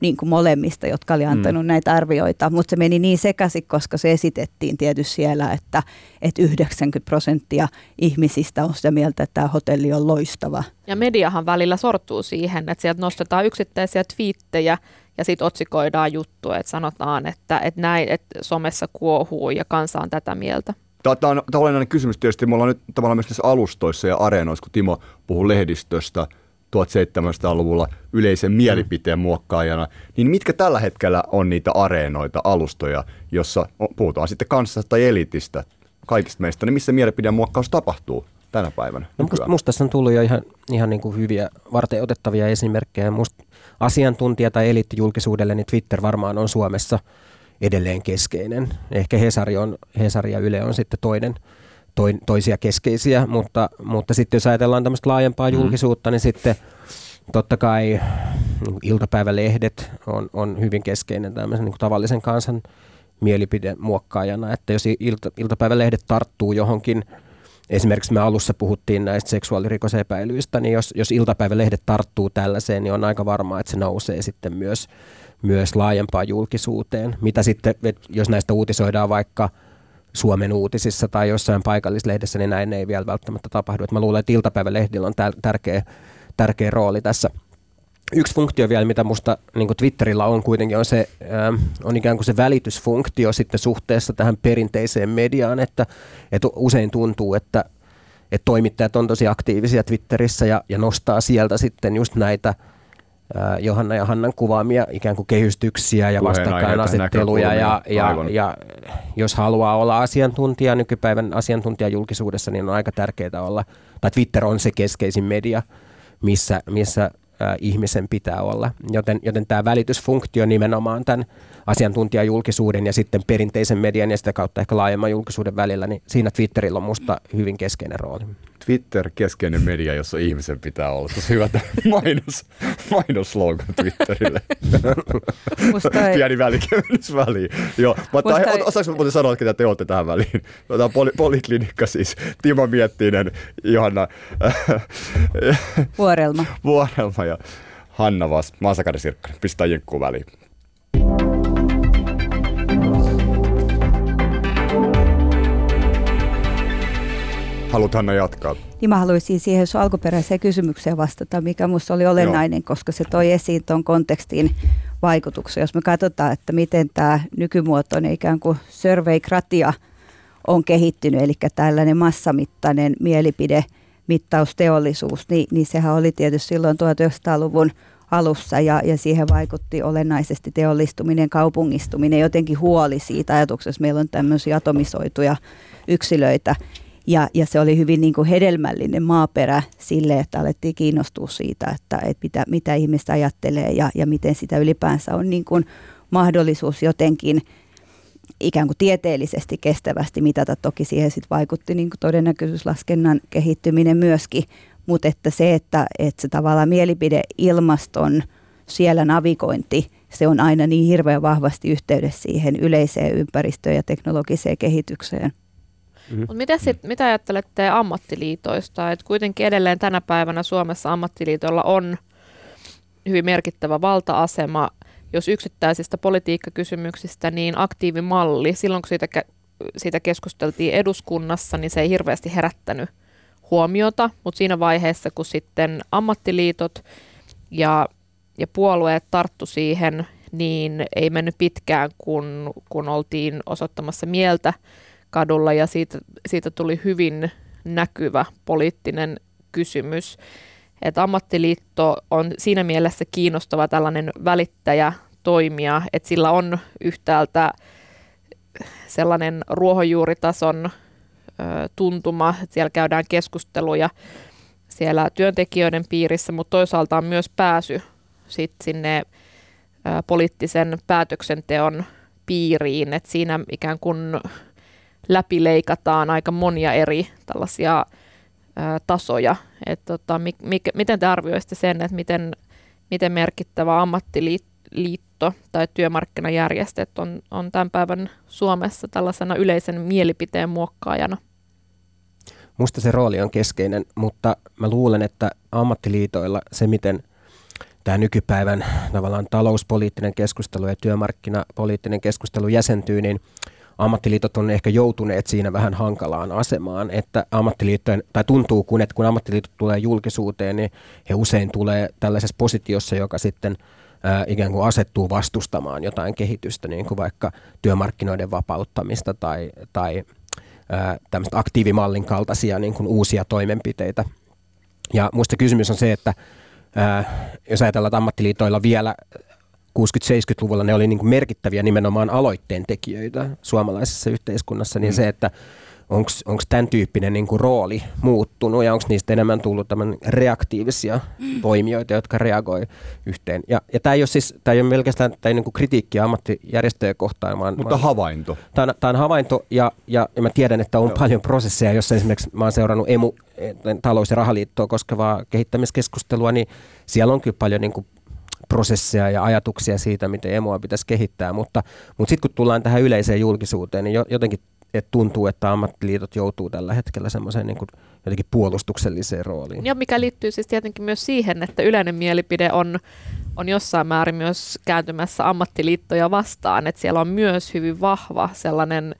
niin kuin molemmista, jotka oli antanut mm. näitä arvioita, mutta se meni niin sekaisin, koska se esitettiin tietysti siellä, että, että 90 prosenttia ihmisistä on sitä mieltä, että tämä hotelli on loistava. Ja mediahan välillä sortuu siihen, että sieltä nostetaan yksittäisiä twiittejä ja sitten otsikoidaan juttu, että sanotaan, että, että näin, että somessa kuohuu ja kansa on tätä mieltä. Tämä on olennainen kysymys tietysti. Me ollaan nyt tavallaan myös näissä alustoissa ja areenoissa, kun Timo puhuu lehdistöstä – 1700-luvulla yleisen mielipiteen muokkaajana, niin mitkä tällä hetkellä on niitä areenoita, alustoja, jossa puhutaan sitten kanssasta tai elitistä, kaikista meistä, niin missä mielipideen muokkaus tapahtuu tänä päivänä? No musta, musta tässä on tullut jo ihan, ihan niin kuin hyviä varten otettavia esimerkkejä. Musta asiantuntija tai eliitti julkisuudelle, niin Twitter varmaan on Suomessa edelleen keskeinen. Ehkä Hesari, on, Hesari ja Yle on sitten toinen – toisia keskeisiä, mutta, mutta sitten jos ajatellaan tämmöistä laajempaa mm. julkisuutta, niin sitten totta kai niin iltapäivälehdet on, on hyvin keskeinen tämmöisen niin tavallisen kansan mielipidemuokkaajana, että jos ilta, iltapäivälehdet tarttuu johonkin, esimerkiksi me alussa puhuttiin näistä seksuaalirikosepäilyistä, niin jos, jos iltapäivälehdet tarttuu tällaiseen, niin on aika varmaa, että se nousee sitten myös, myös laajempaan julkisuuteen. Mitä sitten, jos näistä uutisoidaan vaikka – Suomen uutisissa tai jossain paikallislehdessä, niin näin ei vielä välttämättä tapahdu. Et mä luulen, että iltapäivälehdillä on tärkeä, tärkeä rooli tässä. Yksi funktio vielä, mitä musta niin Twitterillä on kuitenkin, on, se, äh, on ikään kuin se välitysfunktio sitten suhteessa tähän perinteiseen mediaan, että, että usein tuntuu, että, että toimittajat on tosi aktiivisia Twitterissä ja, ja nostaa sieltä sitten just näitä – Johanna ja Hannan kuvaamia ikään kuin kehystyksiä ja vastakkainasetteluja. Ja, ja, ja jos haluaa olla asiantuntija nykypäivän asiantuntijajulkisuudessa, niin on aika tärkeää olla, tai Twitter on se keskeisin media, missä, missä ihmisen pitää olla. Joten, joten tämä välitysfunktio nimenomaan tämän asiantuntijajulkisuuden ja sitten perinteisen median ja sitä kautta ehkä laajemman julkisuuden välillä, niin siinä Twitterillä on musta hyvin keskeinen rooli. Twitter keskeinen media, jossa ihmisen pitää olla. Se on hyvä mainos, mainoslogan Twitterille. Toi... Pieni välikevennys väliin. Joo, mutta toi... osaanko muuten sanoa, että te olette tähän väliin? Tämä poli- poliklinikka siis. Timo Miettinen, Johanna Vuorelma. Vuorelma ja Hanna Vas, Maasakari Sirkkanen. Pistää jenkkuun väliin. Haluat Hanna jatkaa? Niin mä haluaisin siihen sun alkuperäiseen kysymykseen vastata, mikä minusta oli olennainen, Joo. koska se toi esiin tuon kontekstin vaikutuksen. Jos me katsotaan, että miten tämä nykymuotoinen ikään kuin survey-kratia on kehittynyt, eli tällainen massamittainen mielipidemittausteollisuus, niin, niin sehän oli tietysti silloin 1900-luvun alussa ja, ja siihen vaikutti olennaisesti teollistuminen, kaupungistuminen, jotenkin huoli siitä ajatuksessa, meillä on tämmöisiä atomisoituja yksilöitä, ja, ja se oli hyvin niin kuin hedelmällinen maaperä sille, että alettiin kiinnostua siitä, että, että mitä, mitä ihmistä ajattelee ja, ja miten sitä ylipäänsä on niin kuin mahdollisuus jotenkin ikään kuin tieteellisesti kestävästi mitata. Toki siihen sitten vaikutti niin kuin todennäköisyyslaskennan kehittyminen myöskin, mutta että se, että, että se tavallaan mielipideilmaston siellä navigointi, se on aina niin hirveän vahvasti yhteydessä siihen yleiseen ympäristöön ja teknologiseen kehitykseen. Mm-hmm. Mut mitä, sit, mitä ajattelette ammattiliitoista? Et kuitenkin edelleen tänä päivänä Suomessa ammattiliitolla on hyvin merkittävä valta-asema. Jos yksittäisistä politiikkakysymyksistä, niin aktiivimalli, silloin kun siitä, siitä keskusteltiin eduskunnassa, niin se ei hirveästi herättänyt huomiota, mutta siinä vaiheessa, kun sitten ammattiliitot ja, ja puolueet tarttu siihen, niin ei mennyt pitkään, kun, kun oltiin osoittamassa mieltä kadulla ja siitä, siitä tuli hyvin näkyvä poliittinen kysymys. Että ammattiliitto on siinä mielessä kiinnostava tällainen välittäjä toimija, että sillä on yhtäältä sellainen ruohonjuuritason tuntuma, että siellä käydään keskusteluja siellä työntekijöiden piirissä, mutta toisaalta on myös pääsy sit sinne poliittisen päätöksenteon piiriin, että siinä ikään kuin läpileikataan aika monia eri tällaisia tasoja. Et tota, mi, miten te arvioisitte sen, että miten, miten merkittävä ammattiliitto tai työmarkkinajärjestöt on, on tämän päivän Suomessa tällaisena yleisen mielipiteen muokkaajana? Musta se rooli on keskeinen, mutta mä luulen, että ammattiliitoilla se, miten tämä nykypäivän tavallaan talouspoliittinen keskustelu ja työmarkkinapoliittinen keskustelu jäsentyy, niin ammattiliitot on ehkä joutuneet siinä vähän hankalaan asemaan, että ammattiliittojen, tai tuntuu kun, että kun ammattiliitot tulee julkisuuteen, niin he usein tulee tällaisessa positiossa, joka sitten ää, ikään kuin asettuu vastustamaan jotain kehitystä, niin kuin vaikka työmarkkinoiden vapauttamista tai, tai tämmöistä aktiivimallin kaltaisia niin kuin uusia toimenpiteitä. Ja minusta kysymys on se, että ää, jos ajatellaan, että ammattiliitoilla vielä 60-70-luvulla ne oli niin kuin merkittäviä nimenomaan aloitteen tekijöitä suomalaisessa yhteiskunnassa, niin mm. se, että onko tämän tyyppinen niin kuin rooli muuttunut ja onko niistä enemmän tullut reaktiivisia mm. toimijoita, jotka reagoi yhteen. Ja, ja tämä ei ole siis, tämä ei ole pelkästään tämä ei niin kuin kritiikkiä ammattijärjestöjä kohtaan, vaan... Mutta vaan, havainto. Tämä on, tämä on havainto ja, ja, ja mä tiedän, että on Joo. paljon prosesseja, jossa esimerkiksi mä oon seurannut emu, talous- ja rahaliittoa koskevaa kehittämiskeskustelua, niin siellä on kyllä paljon niin kuin prosesseja ja ajatuksia siitä, miten emoa pitäisi kehittää, mutta, mutta sitten kun tullaan tähän yleiseen julkisuuteen, niin jotenkin että tuntuu, että ammattiliitot joutuu tällä hetkellä semmoiseen niin kuin jotenkin puolustukselliseen rooliin. Ja mikä liittyy siis tietenkin myös siihen, että yleinen mielipide on, on jossain määrin myös kääntymässä ammattiliittoja vastaan, että siellä on myös hyvin vahva sellainen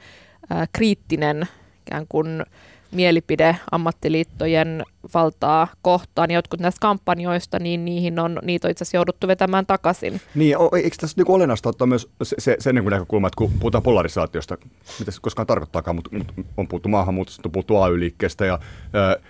äh, kriittinen ikään kuin mielipide ammattiliittojen valtaa kohtaan. Jotkut näistä kampanjoista, niin niihin on, niitä on itse asiassa jouduttu vetämään takaisin. Niin, eikö tässä niinku olennaista ottaa myös se, se, sen niin näkökulma, että kun puhutaan polarisaatiosta, mitä se koskaan tarkoittaakaan, mutta on puhuttu maahanmuutosta, on puhuttu AY-liikkeestä ja ö,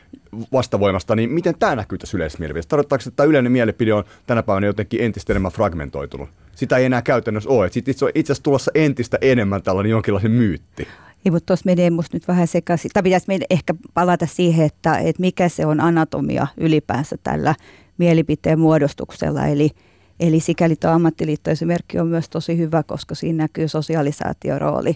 vastavoimasta, niin miten tämä näkyy tässä yleismielipideessä? Tarkoittaako, että tämä yleinen mielipide on tänä päivänä jotenkin entistä enemmän fragmentoitunut? Sitä ei enää käytännössä ole. Sitten itse asiassa tulossa entistä enemmän tällainen jonkinlainen myytti. Niin, mutta tuossa menee musta nyt vähän sekaisin. Tai pitäisi meidän ehkä palata siihen, että, että mikä se on anatomia ylipäänsä tällä mielipiteen muodostuksella. Eli, eli sikäli tuo ammattiliittoesimerkki on myös tosi hyvä, koska siinä näkyy sosialisaatiorooli.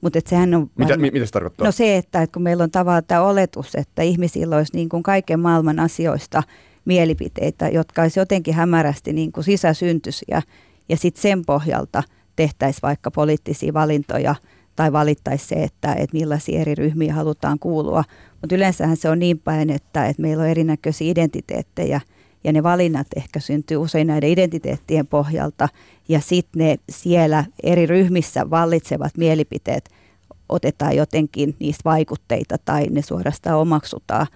Mutta sehän on... Mitä, varma, mitä se tarkoittaa? No se, että, että kun meillä on tavallaan tämä oletus, että ihmisillä olisi niin kuin kaiken maailman asioista mielipiteitä, jotka olisi jotenkin hämärästi niin kuin sisäsyntyisiä, ja sitten sen pohjalta tehtäisiin vaikka poliittisia valintoja – tai valittaisi se, että, että millaisia eri ryhmiä halutaan kuulua. Mutta yleensähän se on niin päin, että, että meillä on erinäköisiä identiteettejä ja ne valinnat ehkä syntyy usein näiden identiteettien pohjalta ja sitten ne siellä eri ryhmissä vallitsevat mielipiteet otetaan jotenkin niistä vaikutteita tai ne suorastaan omaksutaan.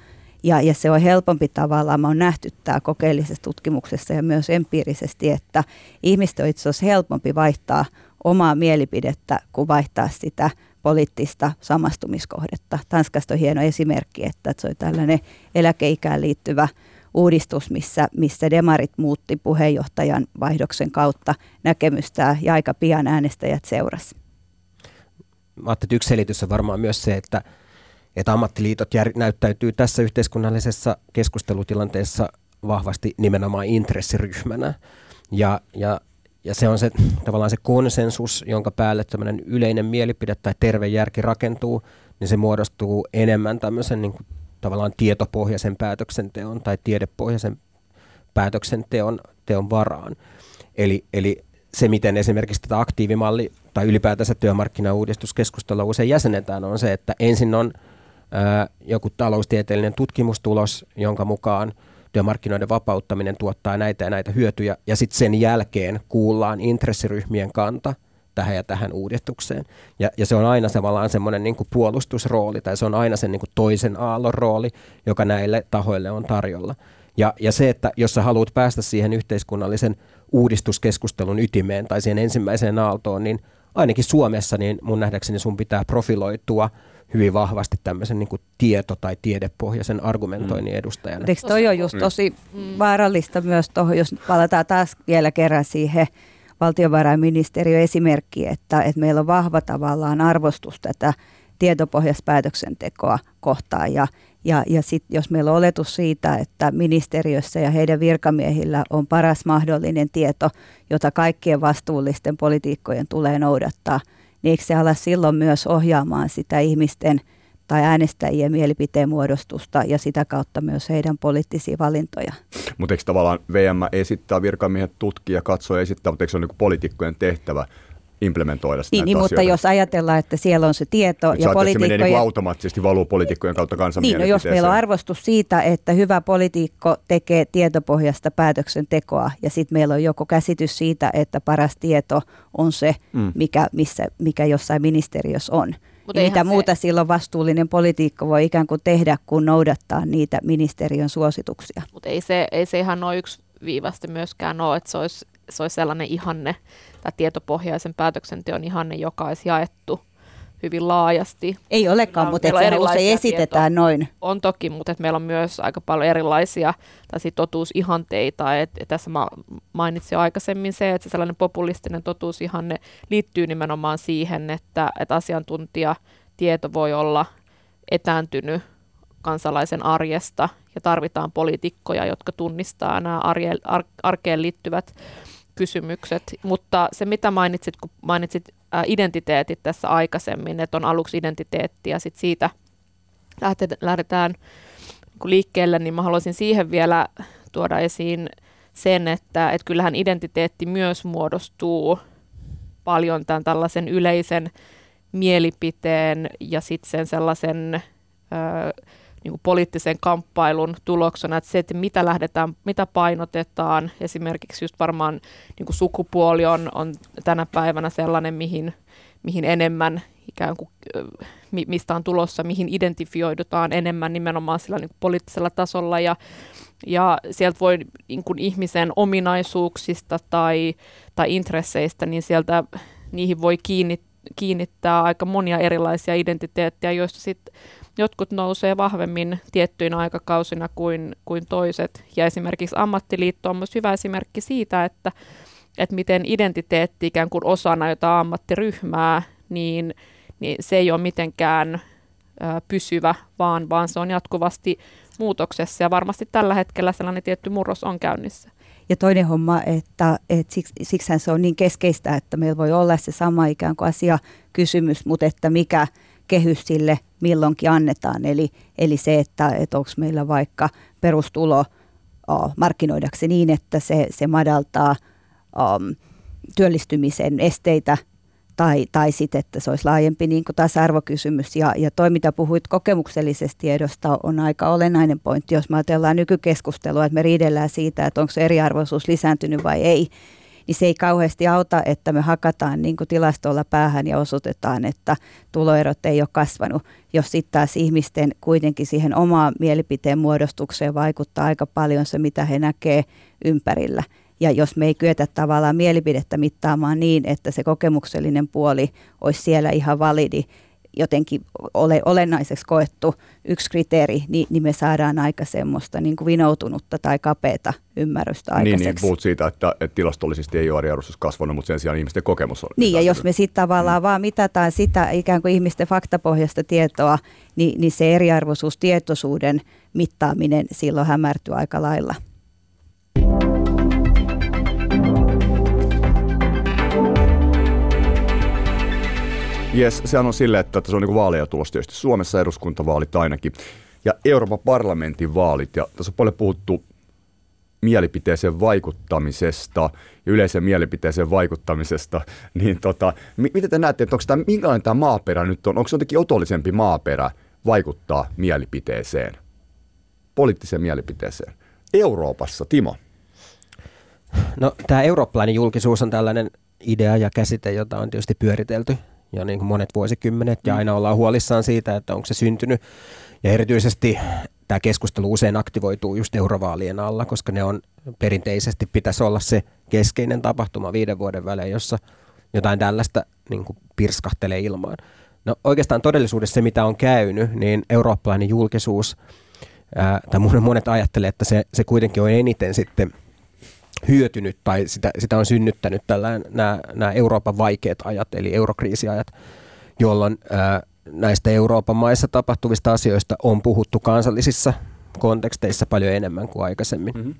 Ja, ja se on helpompi tavallaan, mä oon nähty tämä kokeellisessa tutkimuksessa ja myös empiirisesti, että ihmisten on itse asiassa helpompi vaihtaa omaa mielipidettä kuin vaihtaa sitä poliittista samastumiskohdetta. Tanskasta on hieno esimerkki, että se on tällainen eläkeikään liittyvä uudistus, missä, missä demarit muutti puheenjohtajan vaihdoksen kautta näkemystä ja aika pian äänestäjät seurasi. Mä että yksi selitys on varmaan myös se, että, että ammattiliitot jär, näyttäytyy tässä yhteiskunnallisessa keskustelutilanteessa vahvasti nimenomaan intressiryhmänä. Ja, ja, ja se on se tavallaan se konsensus, jonka päälle tämmöinen yleinen mielipide tai terve järki rakentuu, niin se muodostuu enemmän tämmöisen niin kuin, tavallaan tietopohjaisen päätöksenteon tai tiedepohjaisen päätöksenteon teon varaan. Eli, eli se, miten esimerkiksi tätä aktiivimalli tai ylipäätänsä työmarkkinauudistuskeskustelua usein jäsenetään, on se, että ensin on ää, joku taloustieteellinen tutkimustulos, jonka mukaan työmarkkinoiden vapauttaminen tuottaa näitä ja näitä hyötyjä, ja sitten sen jälkeen kuullaan intressiryhmien kanta tähän ja tähän uudistukseen. Ja, ja se on aina tavallaan semmoinen niin puolustusrooli, tai se on aina sen niin kuin toisen aallon rooli, joka näille tahoille on tarjolla. Ja, ja se, että jos sä haluat päästä siihen yhteiskunnallisen uudistuskeskustelun ytimeen tai siihen ensimmäiseen aaltoon, niin ainakin Suomessa niin mun nähdäkseni sun pitää profiloitua hyvin vahvasti tämmöisen niin kuin tieto- tai tiedepohjaisen argumentoinnin mm. edustajana. Eikö toi on just tosi mm. vaarallista myös tuohon, jos palataan taas vielä kerran siihen valtiovarainministeriön esimerkki, että, että meillä on vahva tavallaan arvostus tätä tietopohjaista päätöksentekoa kohtaan ja, ja, ja sit, jos meillä on oletus siitä, että ministeriössä ja heidän virkamiehillä on paras mahdollinen tieto, jota kaikkien vastuullisten politiikkojen tulee noudattaa, niin eikö se ala silloin myös ohjaamaan sitä ihmisten tai äänestäjien mielipiteen muodostusta ja sitä kautta myös heidän poliittisia valintoja. Mutta eikö tavallaan VM esittää virkamiehet tutkia, katsoa ja esittää, mutta eikö se ole niin poliitikkojen tehtävä implementoida niin, niin, mutta jos ajatellaan, että siellä on se tieto Nyt ja poliitikkojen... Se menee niin automaattisesti valuu poliitikkojen kautta kansan Niin, no jos meillä on arvostus siitä, että hyvä poliitikko tekee tietopohjasta päätöksentekoa ja sitten meillä on joko käsitys siitä, että paras tieto on se, mm. mikä, missä, mikä jossain ministeriössä on. Mutta mitä se... muuta silloin vastuullinen politiikko voi ikään kuin tehdä, kun noudattaa niitä ministeriön suosituksia. Mutta ei se, ei se ihan noin yksi viivasti myöskään ole, että se olisi, se olisi sellainen ihanne, tai tietopohjaisen päätöksenteon ihanne, joka olisi jaettu hyvin laajasti. Ei olekaan, on, mutta sehän usein esitetään tietoa. noin. On toki, mutta että meillä on myös aika paljon erilaisia totuusihanteita. Et, et tässä mä mainitsin aikaisemmin se, että se sellainen populistinen totuusihanne liittyy nimenomaan siihen, että, että asiantuntijatieto voi olla etääntynyt kansalaisen arjesta ja tarvitaan poliitikkoja, jotka tunnistaa nämä arje, ar, arkeen liittyvät kysymykset, mutta se mitä mainitsit, kun mainitsit identiteetit tässä aikaisemmin, että on aluksi identiteetti ja sitten siitä lähdetään niin liikkeelle, niin mä haluaisin siihen vielä tuoda esiin sen, että, että kyllähän identiteetti myös muodostuu paljon tämän tällaisen yleisen mielipiteen ja sitten sen sellaisen niin kuin poliittisen kamppailun tuloksena, että se, että mitä lähdetään, mitä painotetaan, esimerkiksi just varmaan niin kuin sukupuoli on, on tänä päivänä sellainen, mihin, mihin enemmän ikään kuin, mistä on tulossa, mihin identifioidutaan enemmän nimenomaan sillä niin kuin poliittisella tasolla. Ja, ja sieltä voi niin kuin ihmisen ominaisuuksista tai, tai intresseistä, niin sieltä niihin voi kiinnittää kiinnittää aika monia erilaisia identiteettejä, joista sitten jotkut nousee vahvemmin tiettyinä aikakausina kuin, kuin toiset. Ja esimerkiksi ammattiliitto on myös hyvä esimerkki siitä, että, että miten identiteetti ikään kuin osana jotain ammattiryhmää, niin, niin se ei ole mitenkään pysyvä, vaan, vaan se on jatkuvasti muutoksessa ja varmasti tällä hetkellä sellainen tietty murros on käynnissä. Ja toinen homma, että, että siksi, se on niin keskeistä, että meillä voi olla se sama ikään kuin asia kysymys, mutta että mikä, kehys sille milloinkin annetaan. Eli, eli se, että, että onko meillä vaikka perustulo oh, markkinoidaksi niin, että se, se madaltaa um, työllistymisen esteitä tai, tai sitten, että se olisi laajempi niin kuin tasa-arvokysymys. Ja, ja toi, mitä puhuit kokemuksellisesta tiedosta, on aika olennainen pointti, jos me ajatellaan nykykeskustelua, että me riidellään siitä, että onko eriarvoisuus lisääntynyt vai ei niin se ei kauheasti auta, että me hakataan niin kuin tilastolla päähän ja osoitetaan, että tuloerot ei ole kasvanut, jos sitten taas ihmisten kuitenkin siihen omaan mielipiteen muodostukseen vaikuttaa aika paljon se, mitä he näkee ympärillä. Ja jos me ei kyetä tavallaan mielipidettä mittaamaan niin, että se kokemuksellinen puoli olisi siellä ihan validi, jotenkin ole, olennaiseksi koettu yksi kriteeri, niin, niin me saadaan aika semmoista niin kuin vinoutunutta tai kapeata ymmärrystä aikaiseksi. Niin, niin puhut siitä, että, että tilastollisesti ei ole eriarvoisuus kasvanut, mutta sen sijaan ihmisten kokemus on. Niin, ja jos me sitten tavallaan mm. vaan mitataan sitä ikään kuin ihmisten faktapohjasta tietoa, niin, niin se eriarvoisuustietoisuuden mittaaminen silloin hämärtyy aika lailla. Jes, sehän on silleen, että se on niin vaaleja tulossa tietysti Suomessa eduskuntavaalit ainakin. Ja Euroopan parlamentin vaalit, ja tässä on paljon puhuttu mielipiteeseen vaikuttamisesta ja yleiseen mielipiteeseen vaikuttamisesta, niin tota, miten te näette, että onko tämä, minkälainen tämä maaperä nyt on? Onko se jotenkin otollisempi maaperä vaikuttaa mielipiteeseen, poliittiseen mielipiteeseen? Euroopassa, Timo? No tämä eurooppalainen julkisuus on tällainen idea ja käsite, jota on tietysti pyöritelty jo niin kuin monet vuosikymmenet ja mm. aina ollaan huolissaan siitä, että onko se syntynyt. Ja erityisesti tämä keskustelu usein aktivoituu just eurovaalien alla, koska ne on perinteisesti pitäisi olla se keskeinen tapahtuma viiden vuoden välein, jossa jotain tällaista niin kuin pirskahtelee ilmaan. No oikeastaan todellisuudessa se, mitä on käynyt, niin eurooppalainen julkisuus, ää, tai monet ajattelee, että se, se kuitenkin on eniten sitten – hyötynyt tai sitä, sitä on synnyttänyt tällainen, nämä, nämä Euroopan vaikeat ajat, eli eurokriisiajat, jolloin ää, näistä Euroopan maissa tapahtuvista asioista on puhuttu kansallisissa konteksteissa paljon enemmän kuin aikaisemmin. Mm-hmm.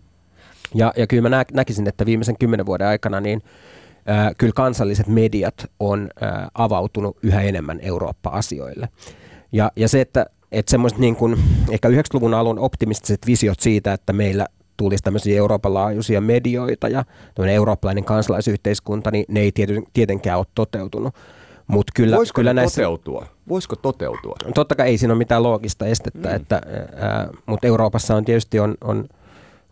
Ja, ja kyllä mä näkisin, että viimeisen kymmenen vuoden aikana niin ää, kyllä kansalliset mediat on ää, avautunut yhä enemmän Eurooppa-asioille. Ja, ja se, että että semmoiset niin kuin, ehkä 90-luvun alun optimistiset visiot siitä, että meillä tulisi tämmöisiä Euroopan laajuisia medioita ja eurooppalainen kansalaisyhteiskunta, niin ne ei tietenkään ole toteutunut. Mut kyllä, Voisiko kyllä näissä, toteutua? Voisiko toteutua? Totta kai ei siinä ole mitään loogista estettä, mm. että, mutta Euroopassa on tietysti on, on,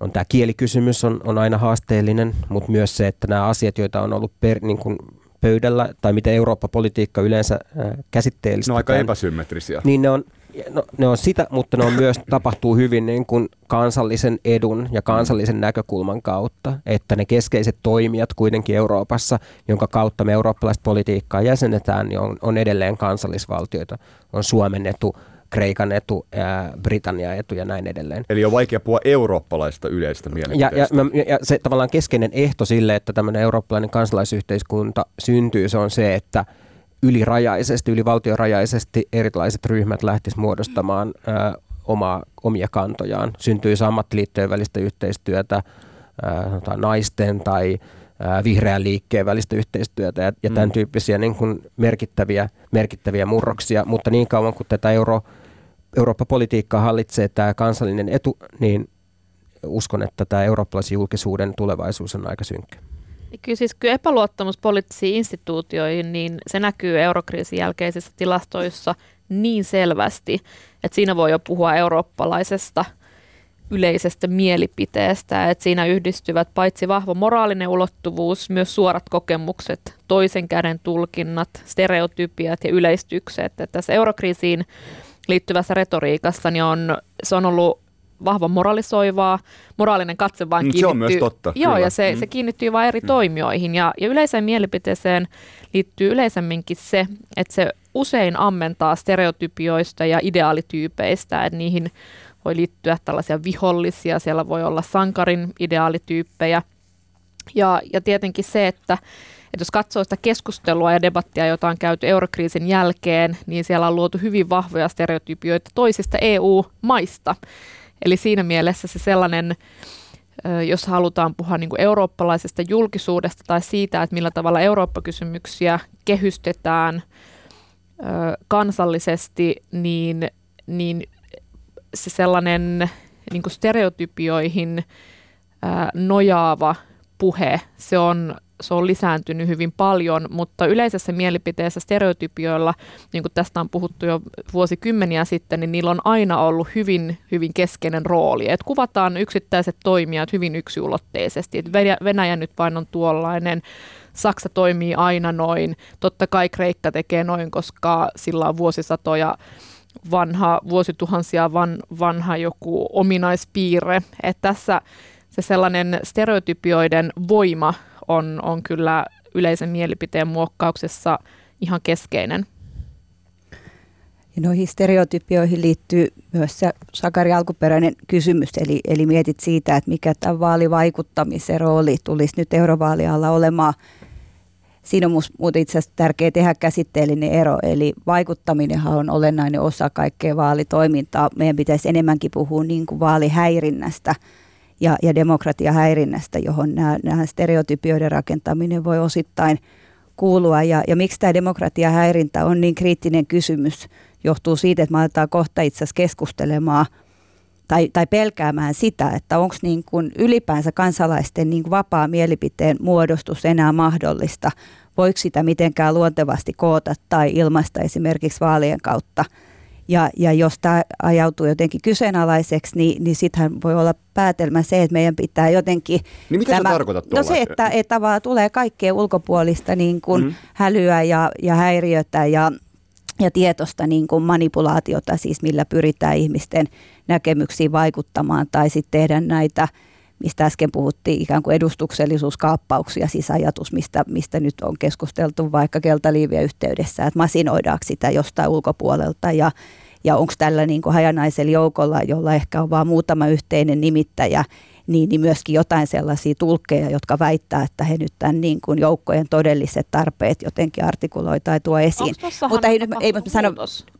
on tämä kielikysymys on, on aina haasteellinen, mutta myös se, että nämä asiat, joita on ollut per, niin kuin pöydällä, tai miten Eurooppa-politiikka yleensä käsitteellistä. Ne on aika epäsymmetrisiä. Niin ne on, no, ne on sitä, mutta ne on myös tapahtuu hyvin niin kuin kansallisen edun ja kansallisen näkökulman kautta, että ne keskeiset toimijat kuitenkin Euroopassa, jonka kautta me eurooppalaista politiikkaa jäsenetään, niin on, on edelleen kansallisvaltioita. On Suomen etu, Kreikan etu, ää, Britannian etu ja näin edelleen. Eli on vaikea puhua eurooppalaista yleistä mielipiteestä. Ja, ja, ja se tavallaan keskeinen ehto sille, että tämmöinen eurooppalainen kansalaisyhteiskunta syntyy, se on se, että – ylirajaisesti, ylivaltiorajaisesti erilaiset ryhmät lähtisivät muodostamaan ää, omaa, omia kantojaan. Syntyisi ammattiliittojen välistä yhteistyötä, ää, tai naisten tai ää, vihreän liikkeen välistä yhteistyötä ja, ja tämän mm. tyyppisiä niin kuin merkittäviä, merkittäviä murroksia. Mutta niin kauan kuin tätä euro, Eurooppa-politiikkaa hallitsee tämä kansallinen etu, niin uskon, että tämä eurooppalaisen julkisuuden tulevaisuus on aika synkkä. Kyllä siis kyllä epäluottamus poliittisiin instituutioihin, niin se näkyy eurokriisin jälkeisissä tilastoissa niin selvästi, että siinä voi jo puhua eurooppalaisesta yleisestä mielipiteestä, että siinä yhdistyvät paitsi vahva moraalinen ulottuvuus, myös suorat kokemukset, toisen käden tulkinnat, stereotypiat ja yleistykset. Että tässä eurokriisiin liittyvässä retoriikassa niin on, se on ollut vahvan moralisoivaa, moraalinen katse vaan kiinnittyy. Mm, se on myös totta. Joo, kyllä. ja se, mm. se kiinnittyy vain eri mm. toimijoihin. Ja, ja yleiseen mielipiteeseen liittyy yleisemminkin se, että se usein ammentaa stereotypioista ja ideaalityypeistä, että niihin voi liittyä tällaisia vihollisia, siellä voi olla sankarin ideaalityyppejä. Ja, ja tietenkin se, että että jos katsoo sitä keskustelua ja debattia, jota on käyty eurokriisin jälkeen, niin siellä on luotu hyvin vahvoja stereotypioita toisista EU-maista. Eli siinä mielessä se sellainen, jos halutaan puhua niin kuin eurooppalaisesta julkisuudesta tai siitä, että millä tavalla Eurooppa-kysymyksiä kehystetään kansallisesti, niin, niin se sellainen niin kuin stereotypioihin nojaava puhe, se on se on lisääntynyt hyvin paljon, mutta yleisessä mielipiteessä stereotypioilla, niin kuin tästä on puhuttu jo vuosikymmeniä sitten, niin niillä on aina ollut hyvin, hyvin keskeinen rooli. Et kuvataan yksittäiset toimijat hyvin yksiulotteisesti. Et Venäjä nyt vain on tuollainen, Saksa toimii aina noin, totta kai Kreikka tekee noin, koska sillä on vuosisatoja vanha, vuosituhansia van, vanha joku ominaispiirre. Et tässä se sellainen stereotypioiden voima on, on kyllä yleisen mielipiteen muokkauksessa ihan keskeinen. Ja noihin stereotypioihin liittyy myös se Sakari alkuperäinen kysymys, eli, eli mietit siitä, että mikä tämä vaalivaikuttamisen rooli tulisi nyt eurovaalialla olemaan. Siinä on muuten itse asiassa tärkeää tehdä käsitteellinen ero, eli vaikuttaminenhan on olennainen osa kaikkea vaalitoimintaa. Meidän pitäisi enemmänkin puhua niin kuin vaalihäirinnästä ja, ja demokratiahäirinnästä, johon nämä, nämä stereotypioiden rakentaminen voi osittain kuulua. Ja, ja miksi tämä demokratiahäirintä on niin kriittinen kysymys – johtuu siitä, että me aletaan kohta itse asiassa keskustelemaan tai, tai pelkäämään sitä, että onko niin kuin ylipäänsä kansalaisten niin vapaa mielipiteen muodostus enää mahdollista. Voiko sitä mitenkään luontevasti koota tai ilmaista esimerkiksi vaalien kautta. Ja, ja jos tämä ajautuu jotenkin kyseenalaiseksi, niin, niin sittenhän voi olla päätelmä se, että meidän pitää jotenkin... Niin mitä tämä, tarkoitat No se, että, että vaan tulee kaikkea ulkopuolista niin kuin mm-hmm. hälyä ja, ja häiriötä ja ja tietoista niin kuin manipulaatiota, siis millä pyritään ihmisten näkemyksiin vaikuttamaan tai sitten tehdä näitä, mistä äsken puhuttiin, ikään kuin edustuksellisuuskaappauksia, siis ajatus, mistä, mistä nyt on keskusteltu vaikka keltaliiviä yhteydessä, että masinoidaanko sitä jostain ulkopuolelta ja, ja onko tällä niin kuin hajanaisella joukolla, jolla ehkä on vain muutama yhteinen nimittäjä, niin, niin myöskin jotain sellaisia tulkkeja, jotka väittää, että he nyt tämän niin kuin joukkojen todelliset tarpeet jotenkin artikuloi tai tuo esiin. Mutta ei, ei, mutta sano...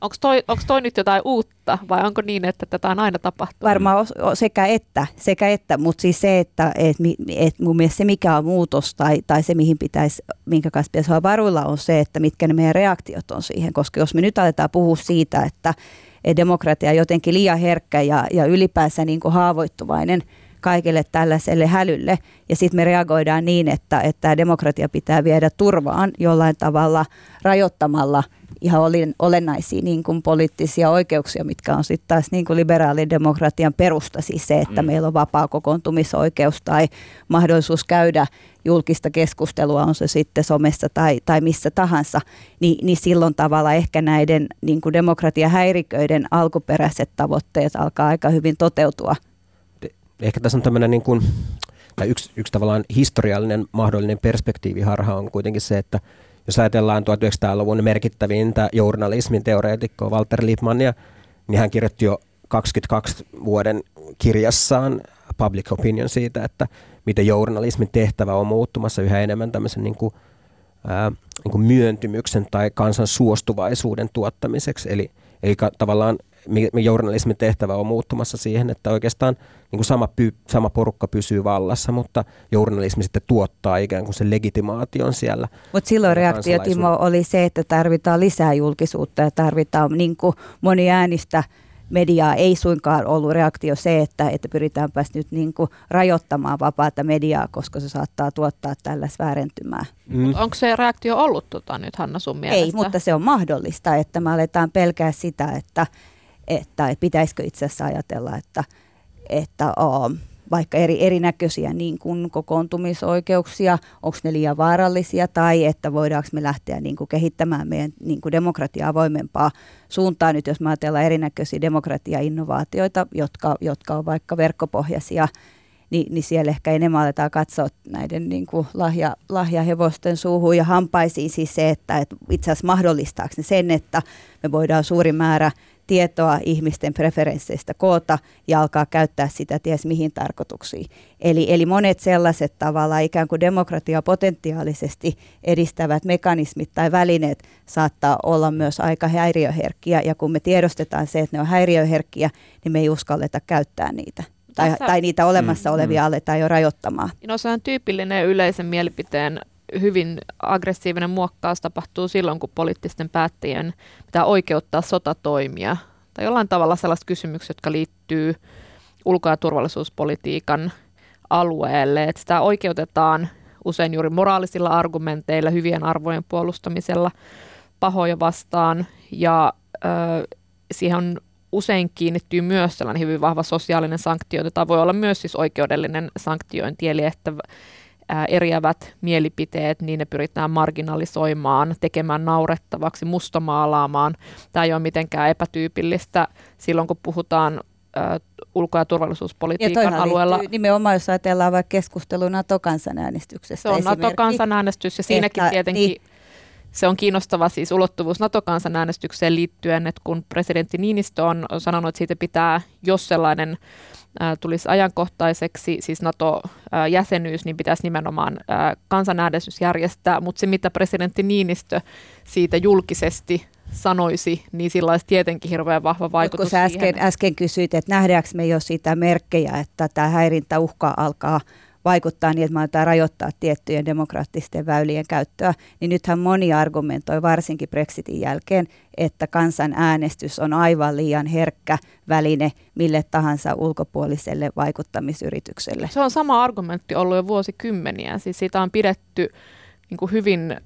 Onko toi, onko toi nyt jotain uutta vai onko niin, että tätä on aina tapahtunut? Varmaan sekä että, sekä että mutta siis se, että et, et mun mielestä se mikä on muutos tai, tai se mihin pitäisi, minkä kanssa pitäisi olla varuilla on se, että mitkä ne meidän reaktiot on siihen, koska jos me nyt aletaan puhua siitä, että demokratia on jotenkin liian herkkä ja, ja ylipäänsä niin kuin haavoittuvainen – kaikille tällaiselle hälylle. Ja sitten me reagoidaan niin, että, että demokratia pitää viedä turvaan jollain tavalla rajoittamalla ihan olennaisia niin kuin poliittisia oikeuksia, mitkä on sitten taas niin kuin liberaalin demokratian perusta, siis se, että mm. meillä on vapaa kokoontumisoikeus tai mahdollisuus käydä julkista keskustelua, on se sitten somessa tai, tai missä tahansa, niin, niin silloin tavalla ehkä näiden niin kuin demokratiahäiriköiden alkuperäiset tavoitteet alkaa aika hyvin toteutua ehkä tässä on tämmöinen niin kuin, tai yksi, yksi tavallaan historiallinen mahdollinen perspektiiviharha on kuitenkin se, että jos ajatellaan 1900-luvun merkittävintä journalismin teoreetikkoa Walter Lippmannia, niin hän kirjoitti jo 22 vuoden kirjassaan Public Opinion siitä, että miten journalismin tehtävä on muuttumassa yhä enemmän tämmöisen niin kuin, ää, niin kuin myöntymyksen tai kansan suostuvaisuuden tuottamiseksi. Eli, eli tavallaan journalismin tehtävä on muuttumassa siihen, että oikeastaan niin kuin sama, py, sama porukka pysyy vallassa, mutta journalismi sitten tuottaa ikään kuin sen legitimaation siellä. Mutta silloin reaktio, Timo, oli se, että tarvitaan lisää julkisuutta ja tarvitaan niin kuin moniäänistä mediaa. Ei suinkaan ollut reaktio se, että, että pyritäänpäs nyt niin kuin rajoittamaan vapaata mediaa, koska se saattaa tuottaa tällaista väärentymää. Mm. Onko se reaktio ollut tota, nyt, Hanna, sun mielestä? Ei, mutta se on mahdollista, että me aletaan pelkää sitä, että, että, että pitäisikö itse asiassa ajatella, että, että uh, vaikka eri, erinäköisiä niin kuin kokoontumisoikeuksia, onko ne liian vaarallisia tai että voidaanko me lähteä niin kuin kehittämään meidän niin kuin demokratiaa avoimempaa suuntaan. Nyt, jos me ajatellaan erinäköisiä demokratia-innovaatioita, jotka, jotka on vaikka verkkopohjaisia, niin, niin siellä ehkä enemmän aletaan katsoa näiden niin kuin lahja, lahjahevosten suuhun ja hampaisiin siis se, että, että itse asiassa mahdollistaako ne sen, että me voidaan suuri määrä tietoa ihmisten preferensseistä koota ja alkaa käyttää sitä ties mihin tarkoituksiin. Eli, eli monet sellaiset tavalla ikään kuin demokratia potentiaalisesti edistävät mekanismit tai välineet saattaa olla myös aika häiriöherkkiä ja kun me tiedostetaan se, että ne on häiriöherkkiä, niin me ei uskalleta käyttää niitä. Tai, tai niitä olemassa mm, olevia mm. aletaan jo rajoittamaan. No se on tyypillinen yleisen mielipiteen hyvin aggressiivinen muokkaus tapahtuu silloin, kun poliittisten päättäjien pitää oikeuttaa sotatoimia tai jollain tavalla sellaiset kysymykset, jotka liittyy ulko- ja turvallisuuspolitiikan alueelle. Että sitä oikeutetaan usein juuri moraalisilla argumenteilla, hyvien arvojen puolustamisella pahoja vastaan ja ö, siihen usein kiinnittyy myös sellainen hyvin vahva sosiaalinen sanktio, jota voi olla myös siis oikeudellinen sanktiointi, eli että eriävät mielipiteet, niin ne pyritään marginalisoimaan, tekemään naurettavaksi, mustamaalaamaan. Tämä ei ole mitenkään epätyypillistä silloin, kun puhutaan ulko- ja turvallisuuspolitiikan ja alueella. nimenomaan, jos ajatellaan vaikka keskustelua NATO-kansanäänestyksestä. Se on NATO-kansanäänestys ja siinäkin että, tietenkin... Niin se on kiinnostava siis ulottuvuus NATO-kansanäänestykseen liittyen, että kun presidentti Niinistö on, on sanonut, että siitä pitää, jos sellainen tulisi ajankohtaiseksi, siis NATO-jäsenyys, niin pitäisi nimenomaan ää, kansanäänestys järjestää, mutta se mitä presidentti Niinistö siitä julkisesti sanoisi, niin sillä olisi tietenkin hirveän vahva vaikutus Kun sä äsken, siihen. äsken kysyit, että nähdäänkö me jo sitä merkkejä, että tämä häirintä uhkaa alkaa vaikuttaa niin, että me aletaan rajoittaa tiettyjen demokraattisten väylien käyttöä, niin nythän moni argumentoi varsinkin Brexitin jälkeen, että kansanäänestys on aivan liian herkkä väline mille tahansa ulkopuoliselle vaikuttamisyritykselle. Se on sama argumentti ollut jo vuosikymmeniä, siis sitä on pidetty niin kuin hyvin